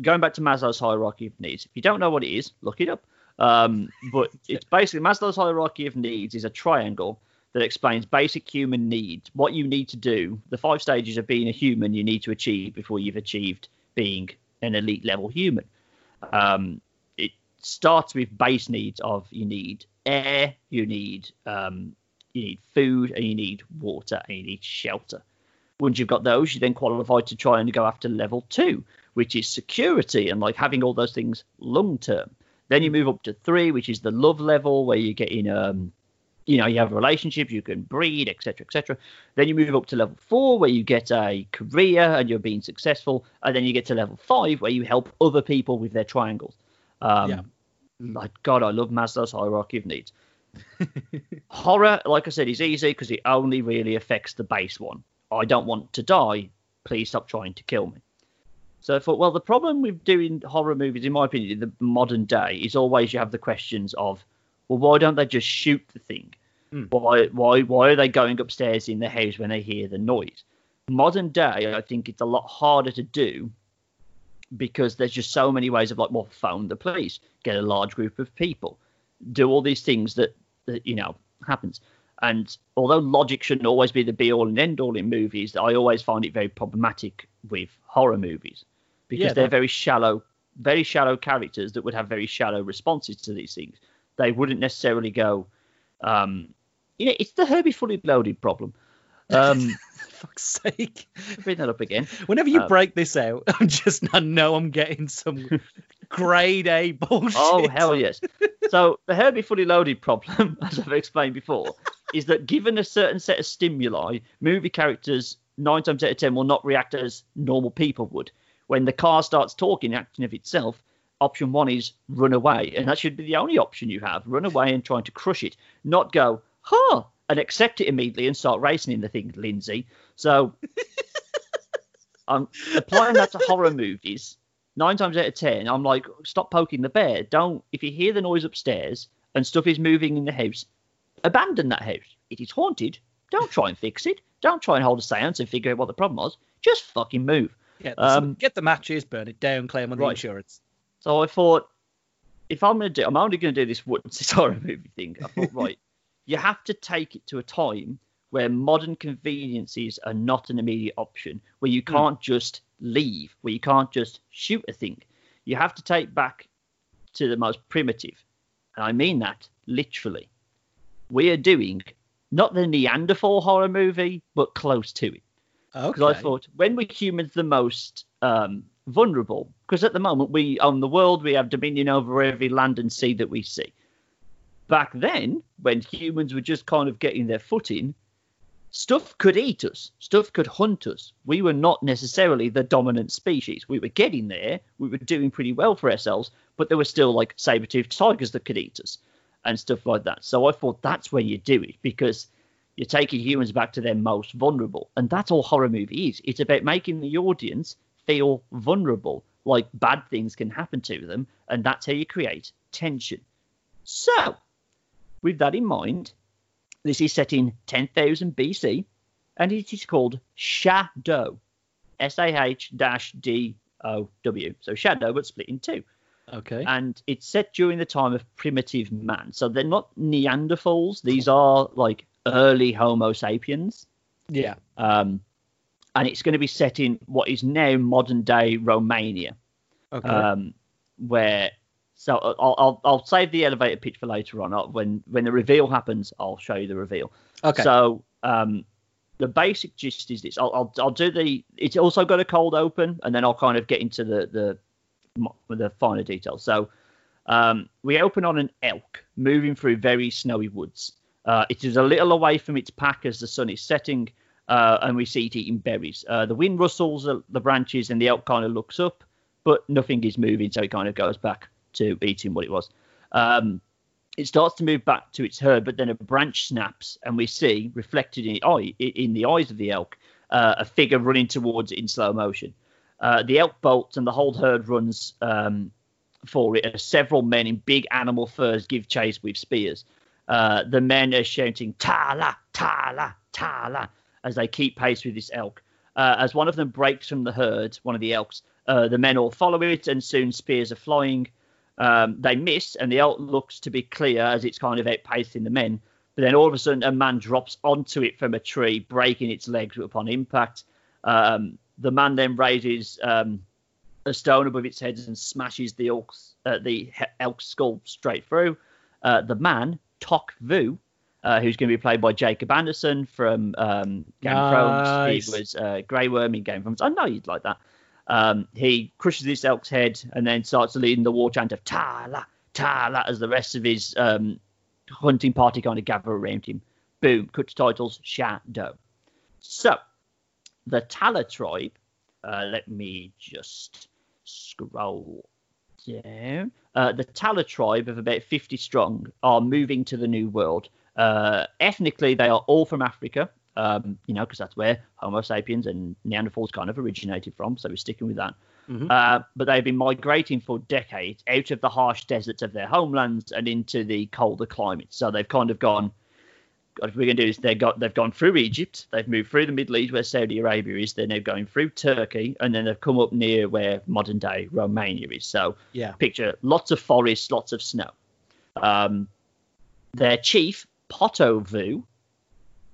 going back to Maslow's hierarchy of needs. If you don't know what it is, look it up. Um, but it's basically Maslow's hierarchy of needs is a triangle that explains basic human needs, what you need to do, the five stages of being a human you need to achieve before you've achieved being an elite level human. Um, it starts with base needs of you need air, you need um, you need food, and you need water, and you need shelter. Once you've got those, you then qualify to try and go after level two, which is security and like having all those things long term. Then you move up to three, which is the love level, where you get in um, you know, you have relationships, you can breed, etc., etc. Then you move up to level four, where you get a career and you're being successful, and then you get to level five, where you help other people with their triangles. Um, Yeah. Like God, I love Maslow's hierarchy of needs. Horror, like I said, is easy because it only really affects the base one. I don't want to die. Please stop trying to kill me. So I thought, well, the problem with doing horror movies, in my opinion, in the modern day, is always you have the questions of, well, why don't they just shoot the thing? Hmm. Why, why, why are they going upstairs in the house when they hear the noise? Modern day, I think it's a lot harder to do because there's just so many ways of like, well, phone the police, get a large group of people, do all these things that, that you know happens. And although logic shouldn't always be the be all and end all in movies, I always find it very problematic with horror movies because Yeah, they're that- very shallow, very shallow characters that would have very shallow responses to these things. They wouldn't necessarily go, um, you know, it's the Herbie Fully Loaded problem. Um, Fuck's sake. bring that up again. Whenever you Um, break this out, I'm just I know I'm getting some grade A bullshit. Oh hell yes! So the Herbie Fully Loaded problem, as I've explained before, is that given a certain set of stimuli, movie characters nine times out of ten will not react as normal people would. When the car starts talking, acting of itself, option one is run away, and that should be the only option you have: run away and trying to crush it, not go, huh, and accept it immediately and start racing in the thing, Lindsay. So I'm applying that to horror movies nine times out of ten, I'm like, stop poking the bear. Don't, if you hear the noise upstairs and stuff is moving in the house, abandon that house. It is haunted. Don't try and fix it. Don't try and hold a seance and figure out what the problem was. Just fucking move. Get, Um, get the matches, burn it down, claim on the right. insurance. So I thought, if I'm gonna do, I'm only gonna do this once. This horror movie thing. I thought, right, you have to take it to a time where modern conveniences are not an immediate option, where you can't just leave, where you can't just shoot a thing. You have to take back to the most primitive, and I mean that literally. We are doing not the Neanderthal horror movie, but close to it Okay. because I thought when were humans the most um, vulnerable? Because at the moment we own the world, we have dominion over every land and sea that we see. Back then, when humans were just kind of getting their footing, stuff could eat us, stuff could hunt us. We were not necessarily the dominant species. We were getting there, we were doing pretty well for ourselves, but there were still like saber-toothed tigers that could eat us and stuff like that. So I thought that's where you do it because you're taking humans back to their most vulnerable. And that's all horror movie is. It's about making the audience feel vulnerable, like bad things can happen to them. And that's how you create tension. So, with that in mind, this is set in 10,000 BC and it is called Shadow. S A H D O W. So Shadow, but split in two okay. and it's set during the time of primitive man. So they're not Neanderthals; these are like early Homo sapiens. yeah. Um, and it's going to be set in what is now modern day Romania, Okay. um, where. So I'll, I'll I'll save the elevator pitch for later on. I'll- When when the reveal happens, I'll show you the reveal. okay. So um, the basic gist is this. I'll, I'll I'll do the. It's also got a cold open, and then I'll kind of get into the the the finer details. So um, we open on an elk moving through very snowy woods. Uh, it is a little away from its pack as the sun is setting, uh, and we see it eating berries. Uh, the wind rustles the, the branches, and the elk kind of looks up, but nothing is moving, so it kind of goes back to eating what it was. Um, it starts to move back to its herd, but then a branch snaps, and we see reflected in, eye, in the eyes of the elk uh, a figure running towards it in slow motion. Uh, the elk bolts, and the whole herd runs um, for it. As several men in big animal furs give chase with spears. Uh, the men are shouting "Tala, Tala, Tala" as they keep pace with this elk. Uh, as one of them breaks from the herd, one of the elks, uh, the men all follow it, and soon spears are flying. Um, they miss, and the elk looks to be clear as it's kind of outpacing the men. But then all of a sudden, a man drops onto it from a tree, breaking its legs upon impact. Um, the man then raises um, a stone above its head and smashes the elk's, uh, the he- elk's skull straight through. Uh, the man, Tok Vu, uh, who's going to be played by Jacob Anderson from um, Game of Thrones. He was uh, Grey Worm in Game of Thrones. I know you'd like that. Um, he crushes this elk's head and then starts leading the war chant of Tala, Tala as the rest of his um, hunting party kind of gather around him. Boom, cut to titles, Shadow. So, the Tala tribe, uh, let me just scroll down. Uh, the Tala tribe of about 50 strong are moving to the New World. Uh, ethnically, they are all from Africa, um, you know, because that's where Homo sapiens and Neanderthals kind of originated from. So we're sticking with that. Mhm. Uh, but they've been migrating for decades out of the harsh deserts of their homelands and into the colder climates. So they've kind of gone. If we're going to do is they got they've gone through Egypt, they've moved through the Middle East where Saudi Arabia is, then they're going through Turkey, and then they've come up near where modern day Romania is. So Yeah. picture lots of forests, lots of snow. Um, their chief, Potovu,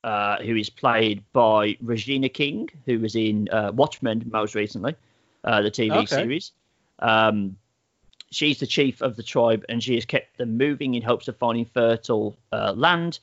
uh, who is played by Regina King, who was in uh, Watchmen most recently, uh, the TV Okay. series. Um, she's the chief of the tribe, and she has kept them moving in hopes of finding fertile uh, land.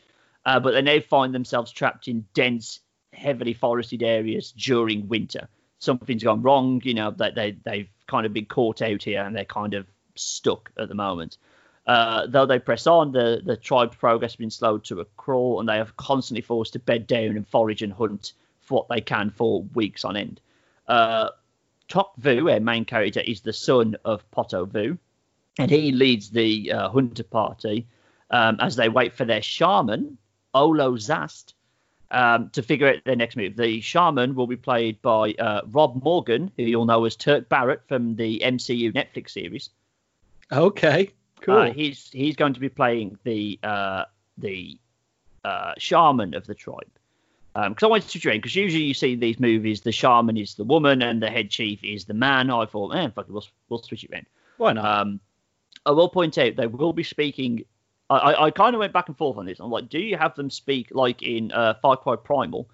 Uh, but they now find themselves trapped in dense, heavily forested areas during winter. Something's gone wrong, you know, that they, they've kind of been caught out here and they're kind of stuck at the moment. Uh, though they press on, the, the tribe's progress has been slowed to a crawl, and they are constantly forced to bed down and forage and hunt for what they can for weeks on end. Uh, Tok Vu, our main character, is the son of Poto Vu, and he leads the uh, hunter party um, as they wait for their shaman, Olo Zast, um, to figure out their next move. The shaman will be played by uh, Rob Morgan, who you'll know as Turk Barrett from the MCU Netflix series. Okay. Cool. Uh, he's he's going to be playing the uh, the uh, shaman of the tribe. Because I wanted to switch because usually you see these movies the shaman is the woman and the head chief is the man. I thought, eh, fuck it, we'll, we'll switch it around. Why not? Um, I will point out they will be speaking. I, I, I kind of went back and forth on this. I'm like, do you have them speak like in uh, Far Cry Primal,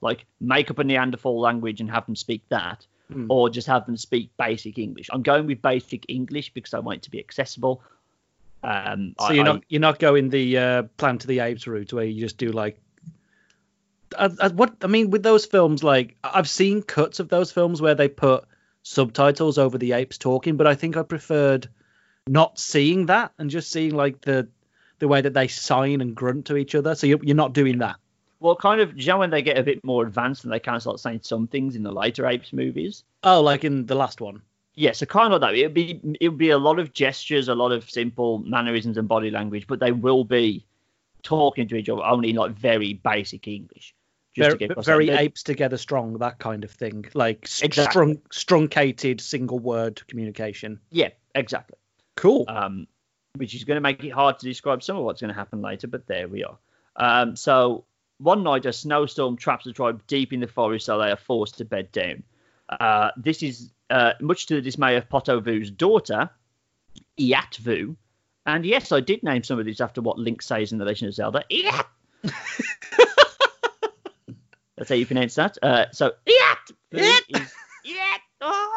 like make up a Neanderthal language and have them speak that, Hmm. or just have them speak basic English? I'm going with basic English because I want it to be accessible. Um, so I- you're I- not you're not going the uh, Planet of the Apes route where you just do like. I, I, what I mean with those films, like I- I've seen cuts of those films where they put subtitles over the apes talking, but I think I preferred not seeing that and just seeing like the the way that they sign and grunt to each other. So you're, you're not doing that. well, kind of. You know when they get a bit more advanced and they kind of start saying some things in the later Apes movies. Oh, like in the last one. Yeah, so kind of like that. It'd be it would be a lot of gestures, a lot of simple mannerisms and body language, but they will be talking to each other only in like very basic English. Just to Very, get very apes together strong, that kind of thing. Like Exactly. strung, truncated single word communication. Yeah, exactly. Cool. Um, which is going to make it hard to describe some of what's going to happen later, but there we are. Um, so one night, a snowstorm traps the tribe deep in the forest, so they are forced to bed down. Uh, this is uh, much to the dismay of Potovu's daughter, Iatvu. And yes, I did name some of these after what Link says in The Legend of Zelda. Iat! That's how you pronounce that. Uh, so Iatvu is, Iat! Oh!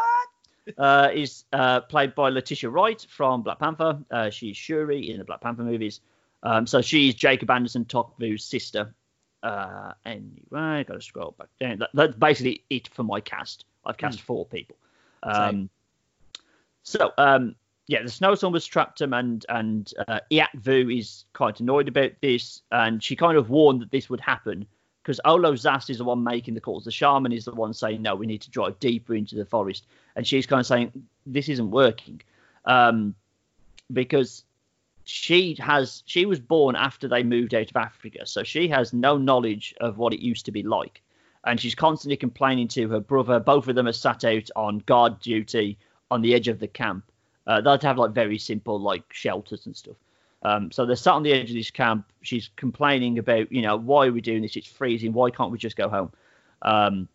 uh, is uh, played by Letitia Wright from Black Panther. Uh, she's Shuri in the Black Panther movies. Um, so she's Jacob Anderson Tokvu's sister. Uh, anyway, got to scroll back down. That, that's basically it for my cast. I've cast four people. Um, so um, yeah, the snowstorm has trapped him, and and uh, Iatvu is quite annoyed about this, and she kind of warned that this would happen because Olo Zast is the one making the calls. The shaman is the one saying, no, we need to drive deeper into the forest. And she's kind of saying, this isn't working. Um, because she has, she was born after they moved out of Africa. So she has no knowledge of what it used to be like. And she's constantly complaining to her brother. Both of them are sat out on guard duty on the edge of the camp. Uh, they'd have like very simple like shelters and stuff. Um, so they're sat on the edge of this camp. She's complaining about, you know, why are we doing this? It's freezing. Why can't we just go home? Um,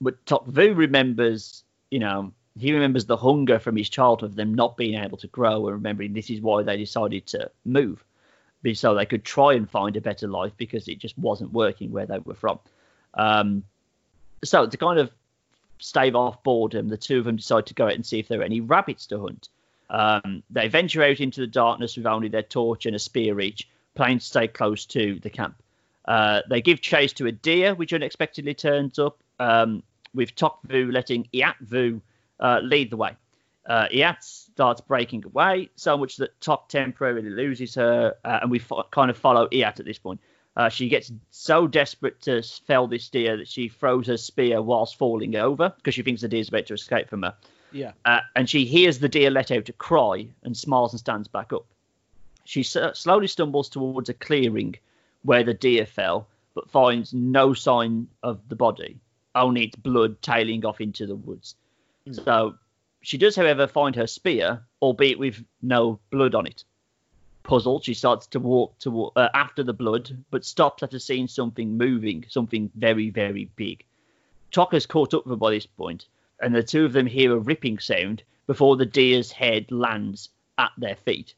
but Tokvu remembers, you know, he remembers the hunger from his childhood them not being able to grow and remembering this is why they decided to move, so they could try and find a better life because it just wasn't working where they were from. Um, so to kind of stave off boredom, the two of them decide to go out and see if there are any rabbits to hunt. Um, they venture out into the darkness with only their torch and a spear each, planning to stay close to the camp. Uh, they give chase to a deer, which unexpectedly turns up, um, with Tokvu letting Iatvu uh, lead the way. Uh, Iat starts breaking away, so much that Tok temporarily loses her, uh, and we fo- kind of follow Iat at this point. Uh, she gets so desperate to fell this deer that she throws her spear whilst falling over because she thinks the deer's about to escape from her. Yeah. Uh, and she hears the deer let out a cry and smiles and stands back up. She s- slowly stumbles towards a clearing where the deer fell, but finds no sign of the body, only its blood tailing off into the woods. So she does, however, find her spear, albeit with no blood on it. Puzzled, she starts to walk to, uh, after the blood, but stops after seeing something moving, something very, very big. Tok has caught up with her by this point, and the two of them hear a ripping sound before the deer's head lands at their feet.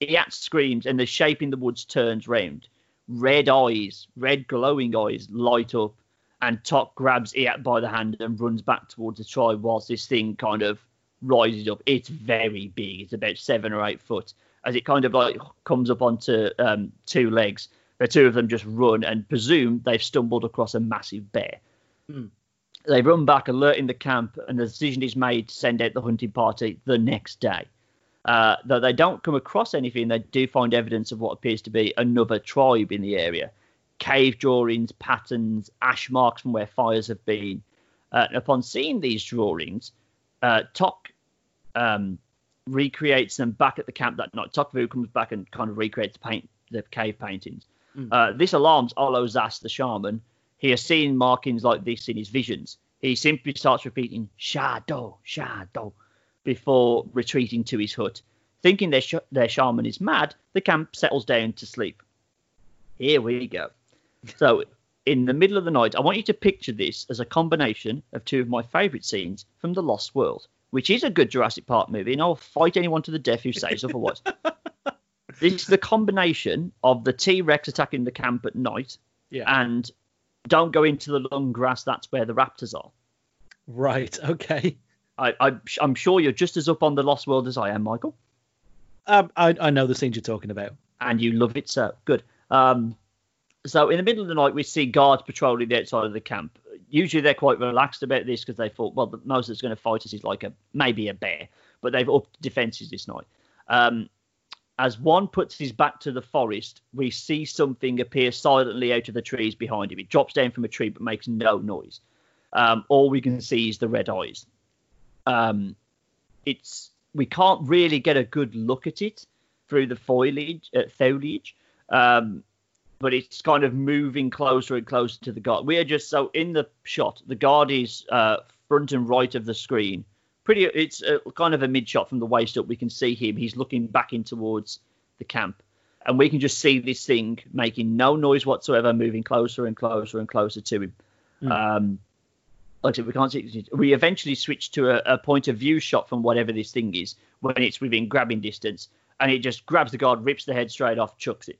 Iat screams, and the shape in the woods turns round. Red eyes, red glowing eyes, light up, and Tok grabs Iat by the hand and runs back towards the tribe whilst this thing kind of rises up. It's very big. It's about seven or eight foot. As it kind of like comes up onto um, two legs, the two of them just run and presume they've stumbled across a massive bear. Hmm. They run back, alerting the camp, and the decision is made to send out the hunting party the next day. Uh, though they don't come across anything, they do find evidence of what appears to be another tribe in the area. Cave drawings, patterns, ash marks from where fires have been. Uh, and upon seeing these drawings, uh, Tok um, recreates them back at the camp that night. Tokvu comes back and kind of recreates the paint, the cave paintings. Mm. Uh, this alarms Olo Zas, the shaman. He has seen markings like this in his visions. He simply starts repeating "shadow, shadow" before retreating to his hut. Thinking their, sh- their shaman is mad, the camp settles down to sleep. Here we go. So, in the middle of the night, I want you to picture this as a combination of two of my favourite scenes from The Lost World, which is a good Jurassic Park movie, and I'll fight anyone to the death who says otherwise. this is the combination of the T Rex attacking the camp at night Yeah. and don't go into the long grass, that's where the raptors are. Right. Okay. I, I, I'm sure you're just as up on The Lost World as I am, Michael. Um, I, I know the scenes you're talking about. and you love it so good. Um, so in the middle of the night, we see guards patrolling the outside of the camp. Usually they're quite relaxed about this because they thought, well, the most that's going to fight us is like a maybe a bear, but they've upped defences this night. Um, as one puts his back to the forest, we see something appear silently out of the trees behind him. It drops down from a tree but makes no noise. Um, all we can see is the red eyes. Um, it's we can't really get a good look at it through the foliage, uh, foliage. Um, but it's kind of moving closer and closer to the guard. We are just so in the shot. The guard is uh, front and right of the screen. Pretty, it's uh, kind of a mid shot from the waist up. We can see him. He's looking back in towards the camp, and we can just see this thing making no noise whatsoever, moving closer and closer and closer to him. Mm. Um, like I said, we can't see. We eventually switch to a, a point of view shot from whatever this thing is when it's within grabbing distance, and it just grabs the guard, rips the head straight off, chucks it.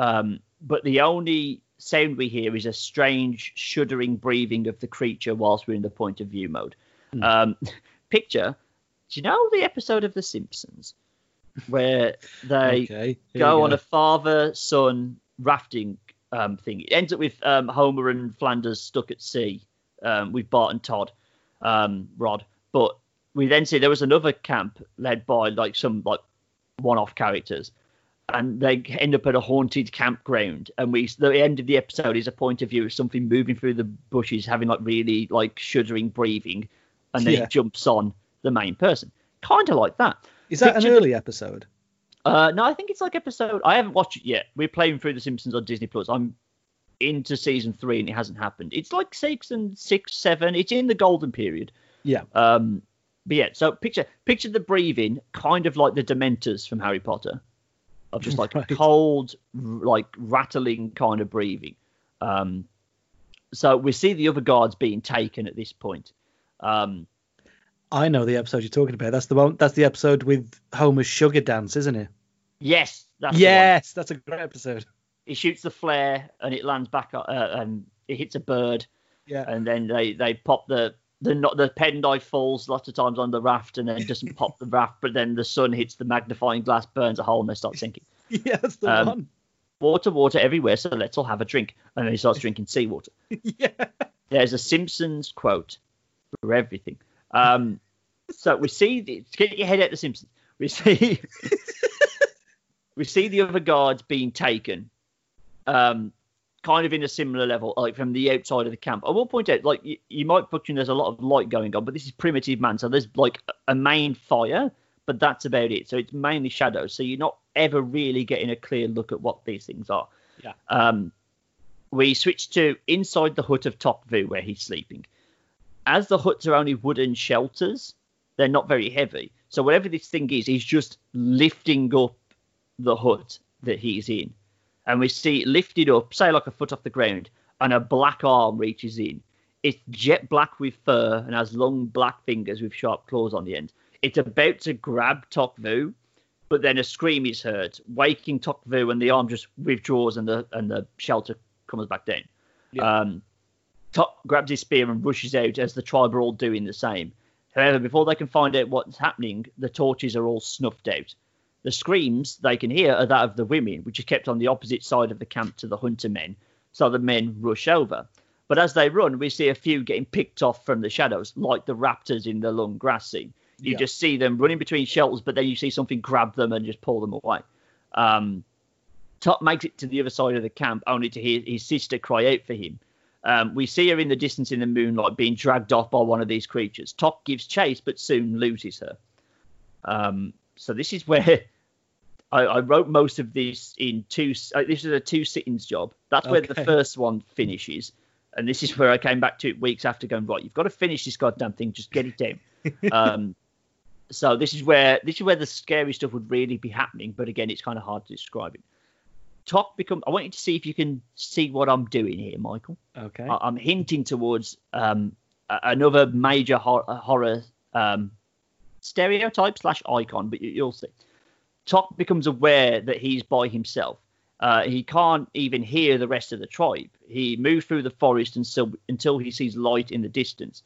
Um, but the only sound we hear is a strange shuddering breathing of the creature whilst we're in the point of view mode. Hmm. Um, picture, do you know the episode of The Simpsons where they okay. here go on a father son rafting um, thing. It ends up with um, Homer and Flanders stuck at sea um, with Bart and Todd, um, Rod. But we then see there was another camp led by like some like one-off characters, and they end up at a haunted campground. And we the end of the episode is a point of view of something moving through the bushes, having like really like shuddering breathing, and then Yeah. it jumps on the main person. Kind of like that. Is that an picture the- early episode? Uh, no, I think it's like episode. I haven't watched it yet. We're playing through The Simpsons on Disney Plus. I'm into season three and it hasn't happened. It's like six and six, seven. It's in the golden period. Yeah. Um, but yeah, so picture picture the breathing, kind of like the Dementors from Harry Potter, of just like Right. cold, like rattling kind of breathing. Um, so we see the other guards being taken at this point. Um, I know the episode you're talking about. That's the one. That's the episode with Homer's sugar dance, isn't it? yes, that's yes, that's a great episode. he shoots the flare and it lands back uh, and it hits a bird Yeah. and then they they pop the the not the penknife falls lots of times on the raft and then doesn't pop the raft but then the sun hits the magnifying glass burns a hole and they start sinking. Yeah, that's the Um, one. water water everywhere so let's all have a drink. And then he starts drinking seawater. Yeah. there's a simpsons quote for everything. Um so we see the, get your head out the simpsons. We see we see the other guards being taken. Um kind of in a similar level like from the outside of the camp i will point out like you, you might put in there's a lot of light going on but this is primitive man so there's like a main fire but that's about it so it's mainly shadows so you're not ever really getting a clear look at what these things are Yeah. um we switch to inside the hut of Tok Vu where he's sleeping. As the huts are only wooden shelters, they're not very heavy. So whatever this thing is, he's just lifting up the hut that he's in. And we see it lifted up, say like a foot off the ground, and a black arm reaches in. It's jet black with fur and has long black fingers with sharp claws on the end. It's about to grab Tokvu, but then a scream is heard, waking Tokvu, and the arm just withdraws and the and the shelter comes back down. Yeah. Um, Tok grabs his spear and rushes out as the tribe are all doing the same. However, before they can find out what's happening, the torches are all snuffed out. The screams they can hear are that of the women, which is kept on the opposite side of the camp to the hunter men, so the men rush over. But as they run, we see a few getting picked off from the shadows, like the raptors in the long grass scene. You Yeah. just see them running between shelters, but then you see something grab them and just pull them away. Um, Tok makes it to the other side of the camp, only to hear his sister cry out for him. Um, we see her in the distance in the moonlight being dragged off by one of these creatures. Tok gives chase, but soon loses her. Um, so this is where I, I wrote most of this in two. Uh, this is a two sittings job. That's where the first one finishes, and this is where I came back to it weeks after going right. You've got to finish this goddamn thing. Just get it down. um, so this is where this is where the scary stuff would really be happening. But again, it's kind of hard to describe it. Tok become. I want you to see if you can see what I'm doing here, Michael. Okay. I- I'm hinting towards um, another major hor- horror um, stereotype slash icon, but you, you'll see. Tok becomes aware that he's by himself. Uh, he can't even hear the rest of the tribe. He moves through the forest until, until he sees light in the distance.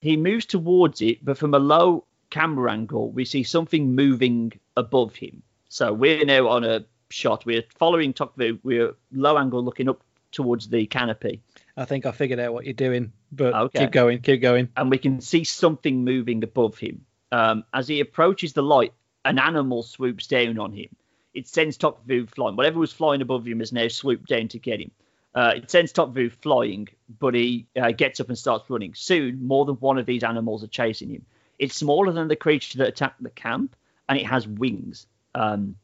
He moves towards it, but from a low camera angle, we see something moving above him. So we're now on a shot. We're following Tok Vu. We're low angle looking up towards the canopy. I think I figured out what you're doing, but Okay. keep going, keep going. and we can see something moving above him. Um, as he approaches the light, an animal swoops down on him. It sends Tok Vu flying. Whatever was flying above him has now swooped down to get him. Uh, it sends Tok Vu flying, but he uh, gets up and starts running. Soon, more than one of these animals are chasing him. It's smaller than the creature that attacked the camp, and it has wings. Um,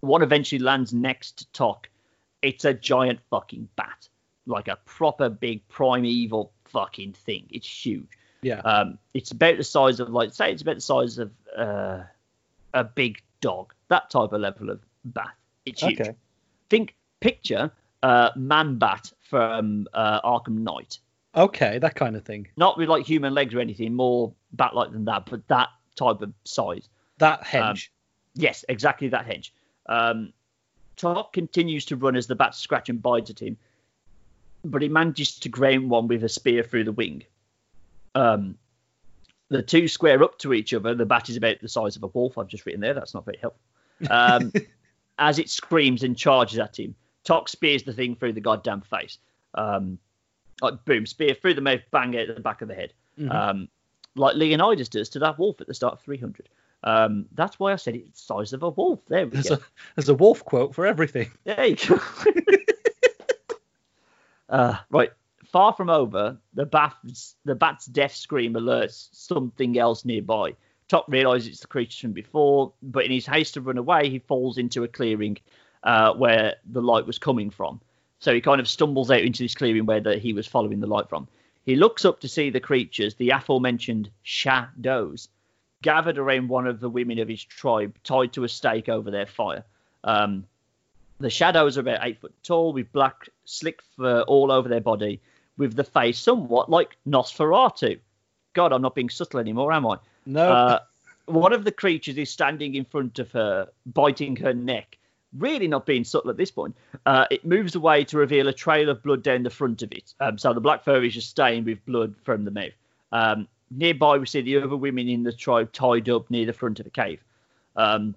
one eventually lands next to Tok. It's a giant fucking bat, like a proper big primeval fucking thing. It's huge. Yeah. Um, it's about the size of like say it's about the size of uh, a big dog. That type of level of bat. It's huge. Okay. Think picture uh, man bat from uh, Arkham Knight. Okay, that kind of thing. Not with like human legs or anything, more bat like than that, but that type of size. That hedge. Yes, exactly that hedge. Um, Tok continues to run as the bat scratch and bites at him, but he manages to ground one with a spear through the wing. Um, the two square up to each other. The bat is about the size of a wolf. I've just written there. That's not very helpful. Um, as it screams and charges at him, Tok spears the thing through the goddamn face. Um, like boom, spear through the mouth, bang it at the back of the head. Mhm. Um, like Leonidas does to that wolf at the start of 300. Um, that's why I said it's the size of a wolf. There we there's, go. a, there's a wolf quote for everything. There you go. uh, right. Far from over, the bat's, the bat's death scream alerts something else nearby. Tok realizes it's the creature from before, but in his haste to run away, he falls into a clearing uh, where the light was coming from. So he kind of stumbles out into this clearing where the, he was following the light from. He looks up to see the creatures, the aforementioned shadows, gathered around one of the women of his tribe, tied to a stake over their fire. Um, the shadows are about eight foot tall, with black slick fur all over their body, with the face somewhat like Nosferatu. God, I'm not being subtle anymore, am I? No. Uh, one of the creatures is standing in front of her, biting her neck. Really not being subtle at this point. Uh, it moves away to reveal a trail of blood down the front of it. Um, so the black fur is just stained with blood from the mouth. Um, nearby, we see the other women in the tribe tied up near the front of the cave. Um,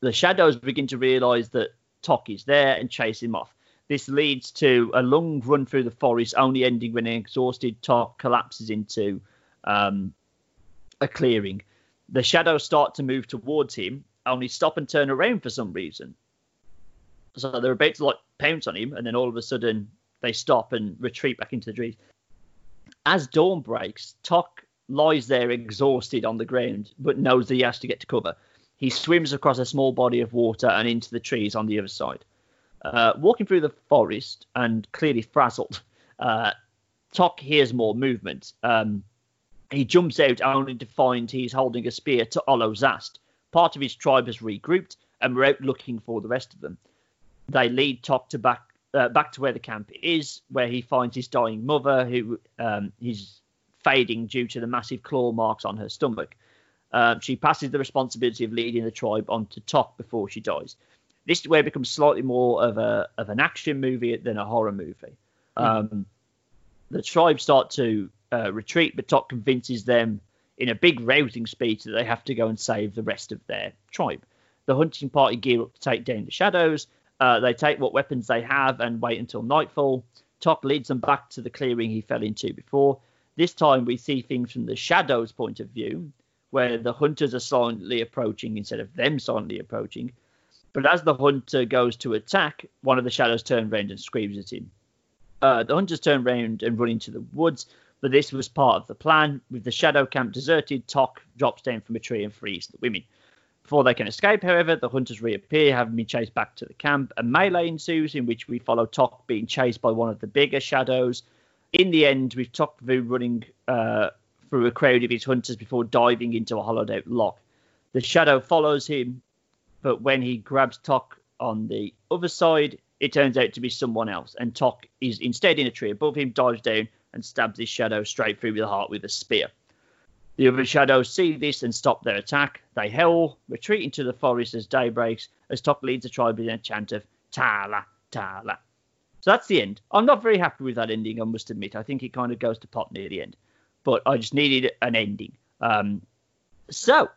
the shadows begin to realize that Tok is there and chase him off. This leads to a long run through the forest, only ending when an exhausted Tok collapses into um, a clearing. The shadows start to move towards him, only stop and turn around for some reason. So they're about to like pounce on him, and then all of a sudden they stop and retreat back into the trees. As dawn breaks, Tok lies there exhausted on the ground, but knows that he has to get to cover. He swims across a small body of water and into the trees on the other side. Uh, walking through the forest and clearly frazzled, uh, Tok hears more movement. Um, He jumps out only to find he's holding a spear to Olo Zast. Part of his tribe has regrouped and we're out looking for the rest of them. They lead Tok to back uh, back to where the camp is, where he finds his dying mother, who um, is fading due to the massive claw marks on her stomach. Um, she passes the responsibility of leading the tribe on to Tok before she dies. This is where it becomes slightly more of a of an action movie than a horror movie. Mm. Um, the tribe start to uh, retreat, but Tok convinces them in a big rousing speech that they have to go and save the rest of their tribe. The hunting party gear up to take down the shadows. Uh, they take what weapons they have and wait until nightfall. Tok leads them back to the clearing he fell into before. This time we see things from the shadows' point of view, where the hunters are silently approaching instead of them silently approaching. But as the hunter goes to attack, one of the shadows turns around and screams at him. Uh, the hunters turn around and run into the woods, but this was part of the plan. With the shadow camp deserted, Tok drops down from a tree and frees the women. Before they can escape, however, the hunters reappear, having been chased back to the camp. A melee ensues in which we follow Tok being chased by one of the bigger shadows. In the end, we've Tok Vu running uh, through a crowd of his hunters before diving into a hollowed out lock. The shadow follows him, but when he grabs Tok on the other side, it turns out to be someone else, and Tok is instead in a tree above him, dives down and stabs his shadow straight through the heart with a spear. The other shadows see this and stop their attack. They howl, retreat into the forest as day breaks, as Tok leads the tribe in a chant of Tala, Tala. So that's the end. I'm not very happy with that ending, I must admit. I think it kind of goes to pot near the end. But I just needed an ending. Um, so,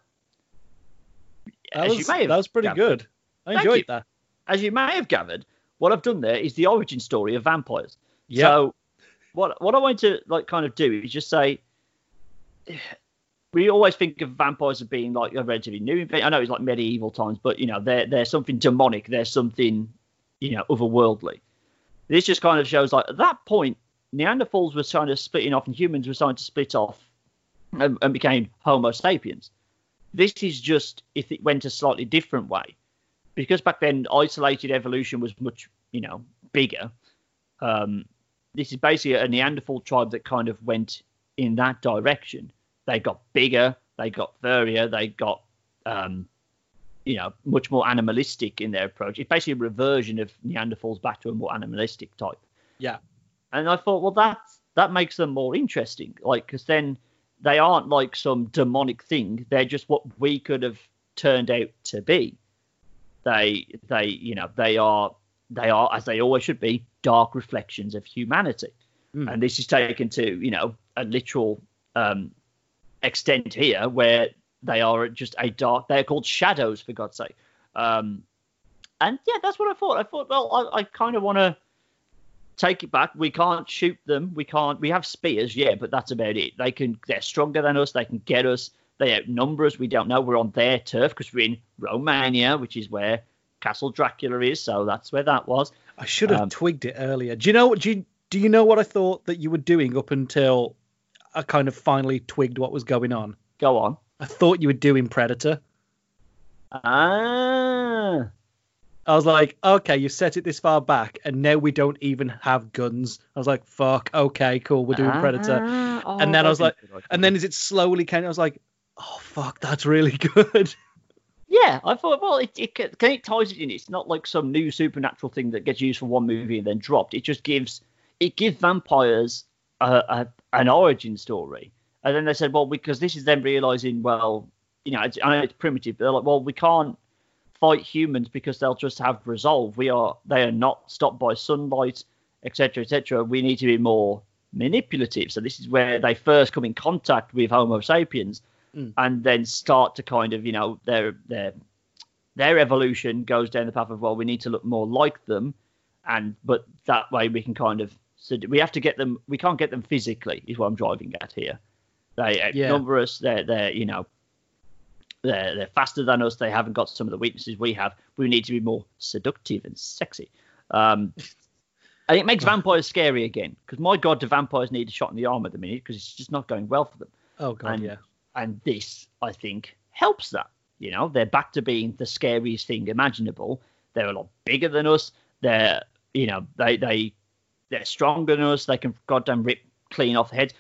that was, that was pretty gathered, good. I enjoyed that. As you may have gathered, what I've done there is the origin story of vampires. Yep. So what what I want to like kind of do is just say we always think of vampires as being like a relatively new I know it's like medieval times, but you know they're they're something demonic. They're something you know otherworldly. This just kind of shows like at that point Neanderthals were kind of splitting off and humans were starting to split off and, and became Homo sapiens. This is just if it went a slightly different way because back then isolated evolution was much you know bigger. Um, this is basically a Neanderthal tribe that kind of went in that direction. They got bigger, they got furrier, they got um, you know much more animalistic in their approach. It's basically a reversion of Neanderthals back to a more animalistic type. Yeah, and I thought, well, that that makes them more interesting, like because then they aren't like some demonic thing. They're just what we could have turned out to be. They they you know they are they are as they always should be dark reflections of humanity, mm. and this is taken to you know a literal um, extent here where they are just a dark. They are called shadows for God's sake. Um, and yeah, that's what I thought. I thought, well, I, I kind of want to take it back. We can't shoot them. We can't. We have spears, yeah, but that's about it. They can. They're stronger than us. They can get us. They outnumber us. We don't know. We're on their turf because we're in Romania, which is where Castle Dracula is. So that's where that was. I should have um, twigged it earlier. Do you know? Do you, do you know what I thought that you were doing up until I kind of finally twigged what was going on? Go on. I thought you were doing Predator. Ah. I was like, okay, you set it this far back, and now we don't even have guns. I was like, fuck, okay, cool, we're doing Predator. Ah, oh, and then I was like, and then as it slowly came, I was like, oh fuck, that's really good. Yeah, I thought, well, it, it, it ties it in. It's not like some new supernatural thing that gets used for one movie and then dropped. It just gives it gives vampires a, a, an origin story. And then they said, well, because this is them realizing, well, you know, it's, I know it's primitive, but they're like, well, we can't fight humans because they'll just have resolve. We are they are not stopped by sunlight, etc., etc. We need to be more manipulative. So this is where they first come in contact with Homo sapiens, mm. and then start to kind of you know their their their evolution goes down the path of well we need to look more like them, and but that way we can kind of so we have to get them we can't get them physically is what I'm driving at here. They outnumber yeah. us. They're they're you know they're, they're faster than us. They haven't got some of the weaknesses we have. We need to be more seductive and sexy. Um, and it makes vampires scary again because my god, do vampires need a shot in the arm at the minute because it's just not going well for them. Oh god, and, yeah. And this, I think, helps that. You know, they're back to being the scariest thing imaginable. They're a lot bigger than us. They're, you know, they they they're stronger than us. They can goddamn rip clean off the heads.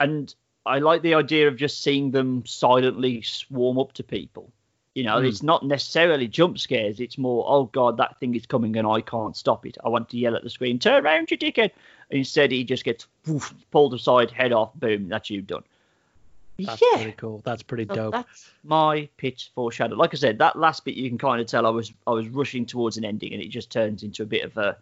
And I like the idea of just seeing them silently swarm up to people. You know, Mm. it's not necessarily jump scares. It's more, oh god, that thing is coming and I can't stop it. I want to yell at the screen, turn around, you dickhead. And instead, he just gets woof, pulled aside, head off, boom, that's you done. That's yeah, pretty cool. That's pretty so dope. that's my pitch for Shadow. Like I said, that last bit you can kind of tell I was I was rushing towards an ending, and it just turns into a bit of a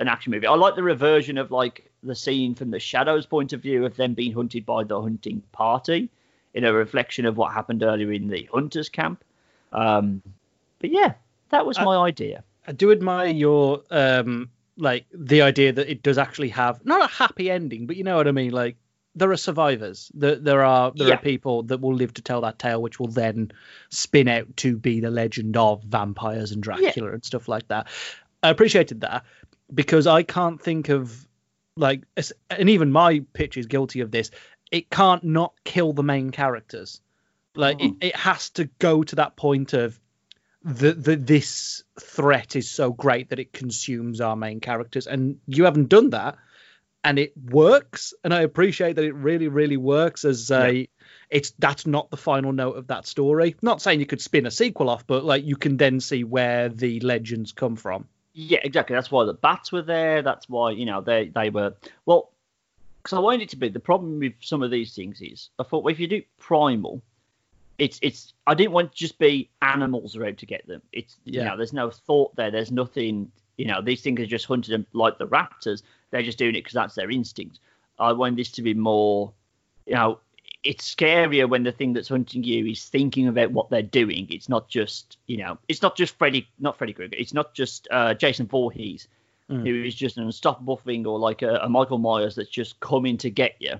an action movie. I like the reversion of like the scene from the Shadow's point of view of them being hunted by the hunting party, in a reflection of what happened earlier in the hunters camp. Um, but yeah, that was Uh, my idea. I do admire your um like the idea that it does actually have not a happy ending, but you know what I mean. Like there are survivors. There there are there Yeah. are people that will live to tell that tale, which will then spin out to be the legend of vampires and Dracula and stuff like that. I appreciated that because I can't think of like and even my pitch is guilty of this. It can't not kill the main characters. Like it, hmm. it has to go to that point of the, the this threat is so great that it consumes our main characters. And you haven't done that and it works and i appreciate that it really really works as a it's that's not the final note of that story. Not saying you could spin a sequel off but like you can then see where the legends come from Yeah, exactly. That's why the bats were there. That's why you know they they were well. Because I wanted it to be the problem with some of these things is I thought well, if you do primal, it's it's I didn't want to just be animals are out to get them. It's you Yeah. know there's no thought there. There's nothing. You know these things are just hunting them like the raptors. They're just doing it because that's their instinct. I want this to be more. You know, it's scarier when the thing that's hunting you is thinking about what they're doing. It's not just you know, it's not just Freddy, not Freddy Krueger. It's not just uh, Jason Voorhees, Mm. who is just an unstoppable thing, or like a, a Michael Myers that's just coming to get you.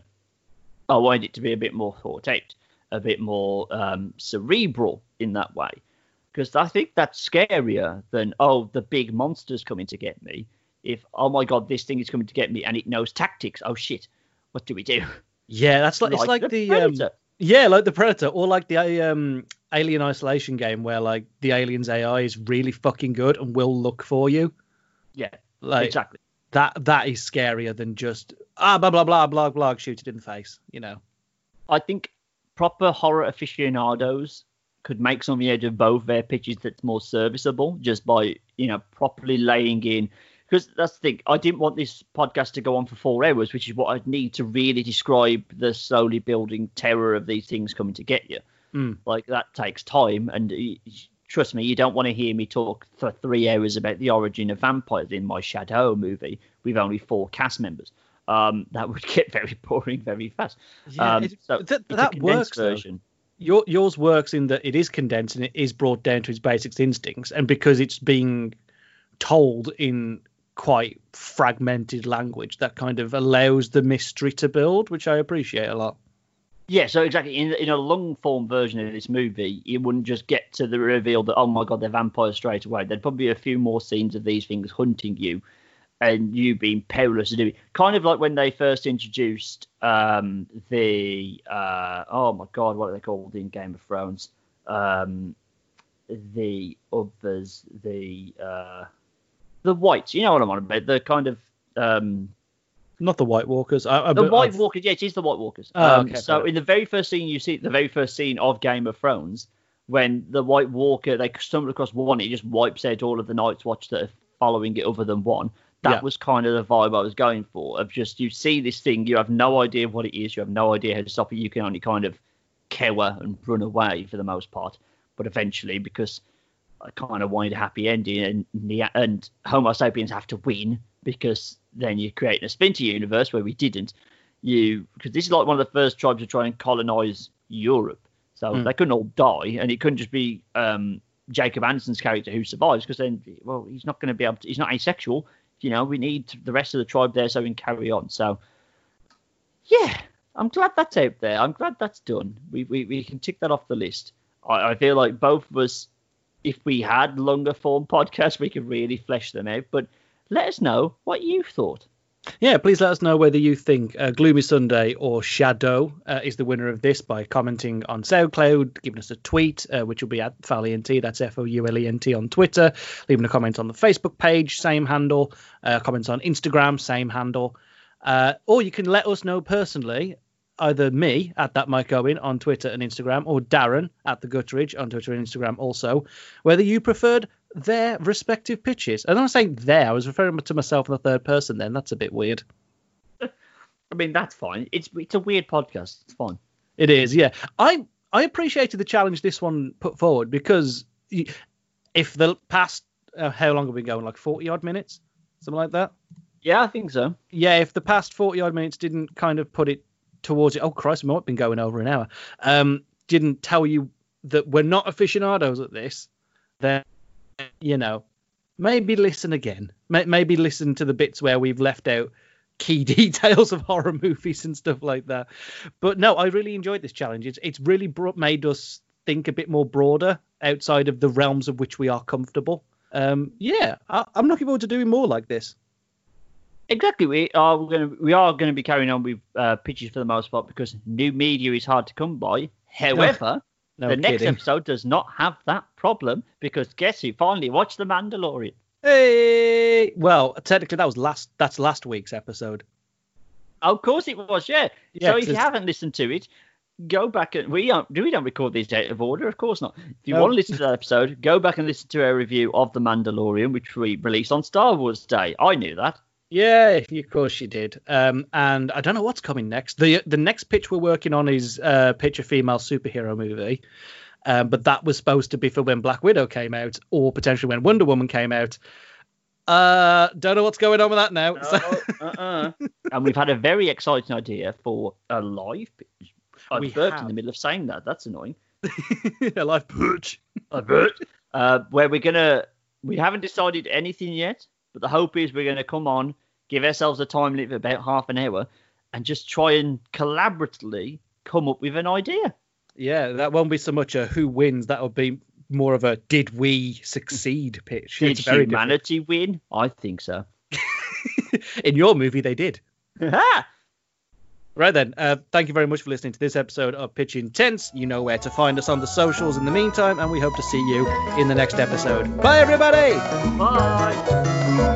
I wanted it to be a bit more thought out, a bit more um, cerebral in that way, because I think that's scarier than oh the big monster's coming to get me. If oh my god this thing is coming to get me and it knows tactics. Oh shit, what do we do? yeah that's like, it's like the, um, yeah like the predator or like the um alien isolation game where like the alien's ai is really fucking good and will look for you. Yeah, like exactly. that that is scarier than just ah blah blah blah blah blah shoot it in the face you know? I think proper horror aficionados could make something out of both their pitches that's more serviceable just by you know properly laying in because that's the thing i didn't want this podcast to go on for four hours which is what i'd need to really describe the slowly building terror of these things coming to get you Mm. like that takes time and trust me you don't want to hear me talk for three hours about the origin of vampires in my shadow movie with only four cast members um, that would get very boring very fast um, it- so that, that works version. Your, yours works in that it is condensed and it is brought down to its basic instincts, and because it's being told in quite fragmented language, that kind of allows the mystery to build, which I appreciate a lot. Yeah, so exactly in in a long form version of this movie, you wouldn't just get to the reveal that oh my god they're vampires straight away. There'd probably be a few more scenes of these things hunting you, and you being powerless to do it. Kind of like when they first introduced um, the uh, oh my god what are they called in Game of Thrones? Um, the others, the uh, the whites. You know what I'm on about? The kind of um, Not the White Walkers. I, I, the White I've- Walkers, yeah, it is the White Walkers. Oh, um, okay, so in the very first scene you see, the very first scene of Game of Thrones, when the White Walker they stumble across one, it just wipes out all of the Night's Watch that are following it, other than one. That Yeah. was kind of the vibe I was going for. Of just you see this thing, you have no idea what it is, you have no idea how to stop it. You can only kind of cower and run away for the most part. But eventually, because kind of wanted a happy ending, and the, and Homo sapiens have to win because then you're creating a Splinter universe where we didn't. You because this is like one of the first tribes to try and colonize Europe, so Hmm. they couldn't all die, and it couldn't just be um, Jacob Anderson's character who survives because then, well, he's not going to be able to. He's not asexual. You know, we need the rest of the tribe there so we can carry on. So, yeah, I'm glad that's out there. I'm glad that's done. We we, we can tick that off the list. I, I feel like both of us, if we had longer form podcasts, we could really flesh them out. But let us know what you thought. Yeah, please let us know whether you think uh, Gloomy Sunday or Shadow uh, is the winner of this by commenting on SoundCloud, giving us a tweet, uh, which will be at FoulEnt, that's F O U L E N T on Twitter, leaving a comment on the Facebook page, same handle, uh, comments on Instagram, same handle. Uh, or you can let us know personally either me at that Mike Owen on Twitter and Instagram, or Darren at the Gutteridge on Twitter and Instagram also, whether you preferred their respective pitches. And I'm not saying there, I was referring to myself in the third person then. That's a bit weird. I mean, that's fine. It's it's a weird podcast. It's fine. It is, yeah. I I appreciated the challenge this one put forward because if the past uh, how long have we been going? Like forty odd minutes, something like that. Yeah, I think so. Yeah, if the past forty odd minutes didn't kind of put it towards it, oh Christ, might have been going over an hour. Um, didn't tell you that we're not aficionados at this, then you know, maybe listen again. Maybe listen to the bits where we've left out key details of horror movies and stuff like that. But no, I really enjoyed this challenge. It's it's really brought, made us think a bit more broader outside of the realms of which we are comfortable. Um, yeah, I, am looking forward to doing more like this. Exactly, we are going to we are going to be carrying on with uh, pitches for the most part because new media is hard to come by. However, no, no the kidding. next episode does not have that problem because guess who finally watched The Mandalorian? Hey, well, technically that was last. That's last week's episode. Of course it was, yeah. yeah so if you haven't listened to it, go back and we don't we don't record these out of order, of course not. If you no. want to listen to that episode, go back and listen to our review of The Mandalorian, which we released on Star Wars Day. I knew that. Yeah, of course you did. Um, and I don't know what's coming next. the The next pitch we're working on is uh, pitch a female superhero movie. Um, but that was supposed to be for when Black Widow came out, or potentially when Wonder Woman came out. Uh, don't know what's going on with that now. No, so. uh-uh. and we've had a very exciting idea for a live. pitch. I we burped have. in the middle of saying that. That's annoying. a live pitch. A pitch. Uh, where we're gonna. We haven't decided anything yet, but the hope is we're gonna come on, give ourselves a time limit of about half an hour, and just try and collaboratively come up with an idea. Yeah, that won't be so much a who wins. That'll be more of a did we succeed pitch. Did it's humanity win? I think so. In your movie, they did. right then, uh, thank you very much for listening to this episode of Pitch Intense. You know where to find us on the socials in the meantime, and we hope to see you in the next episode. Bye, everybody. Bye.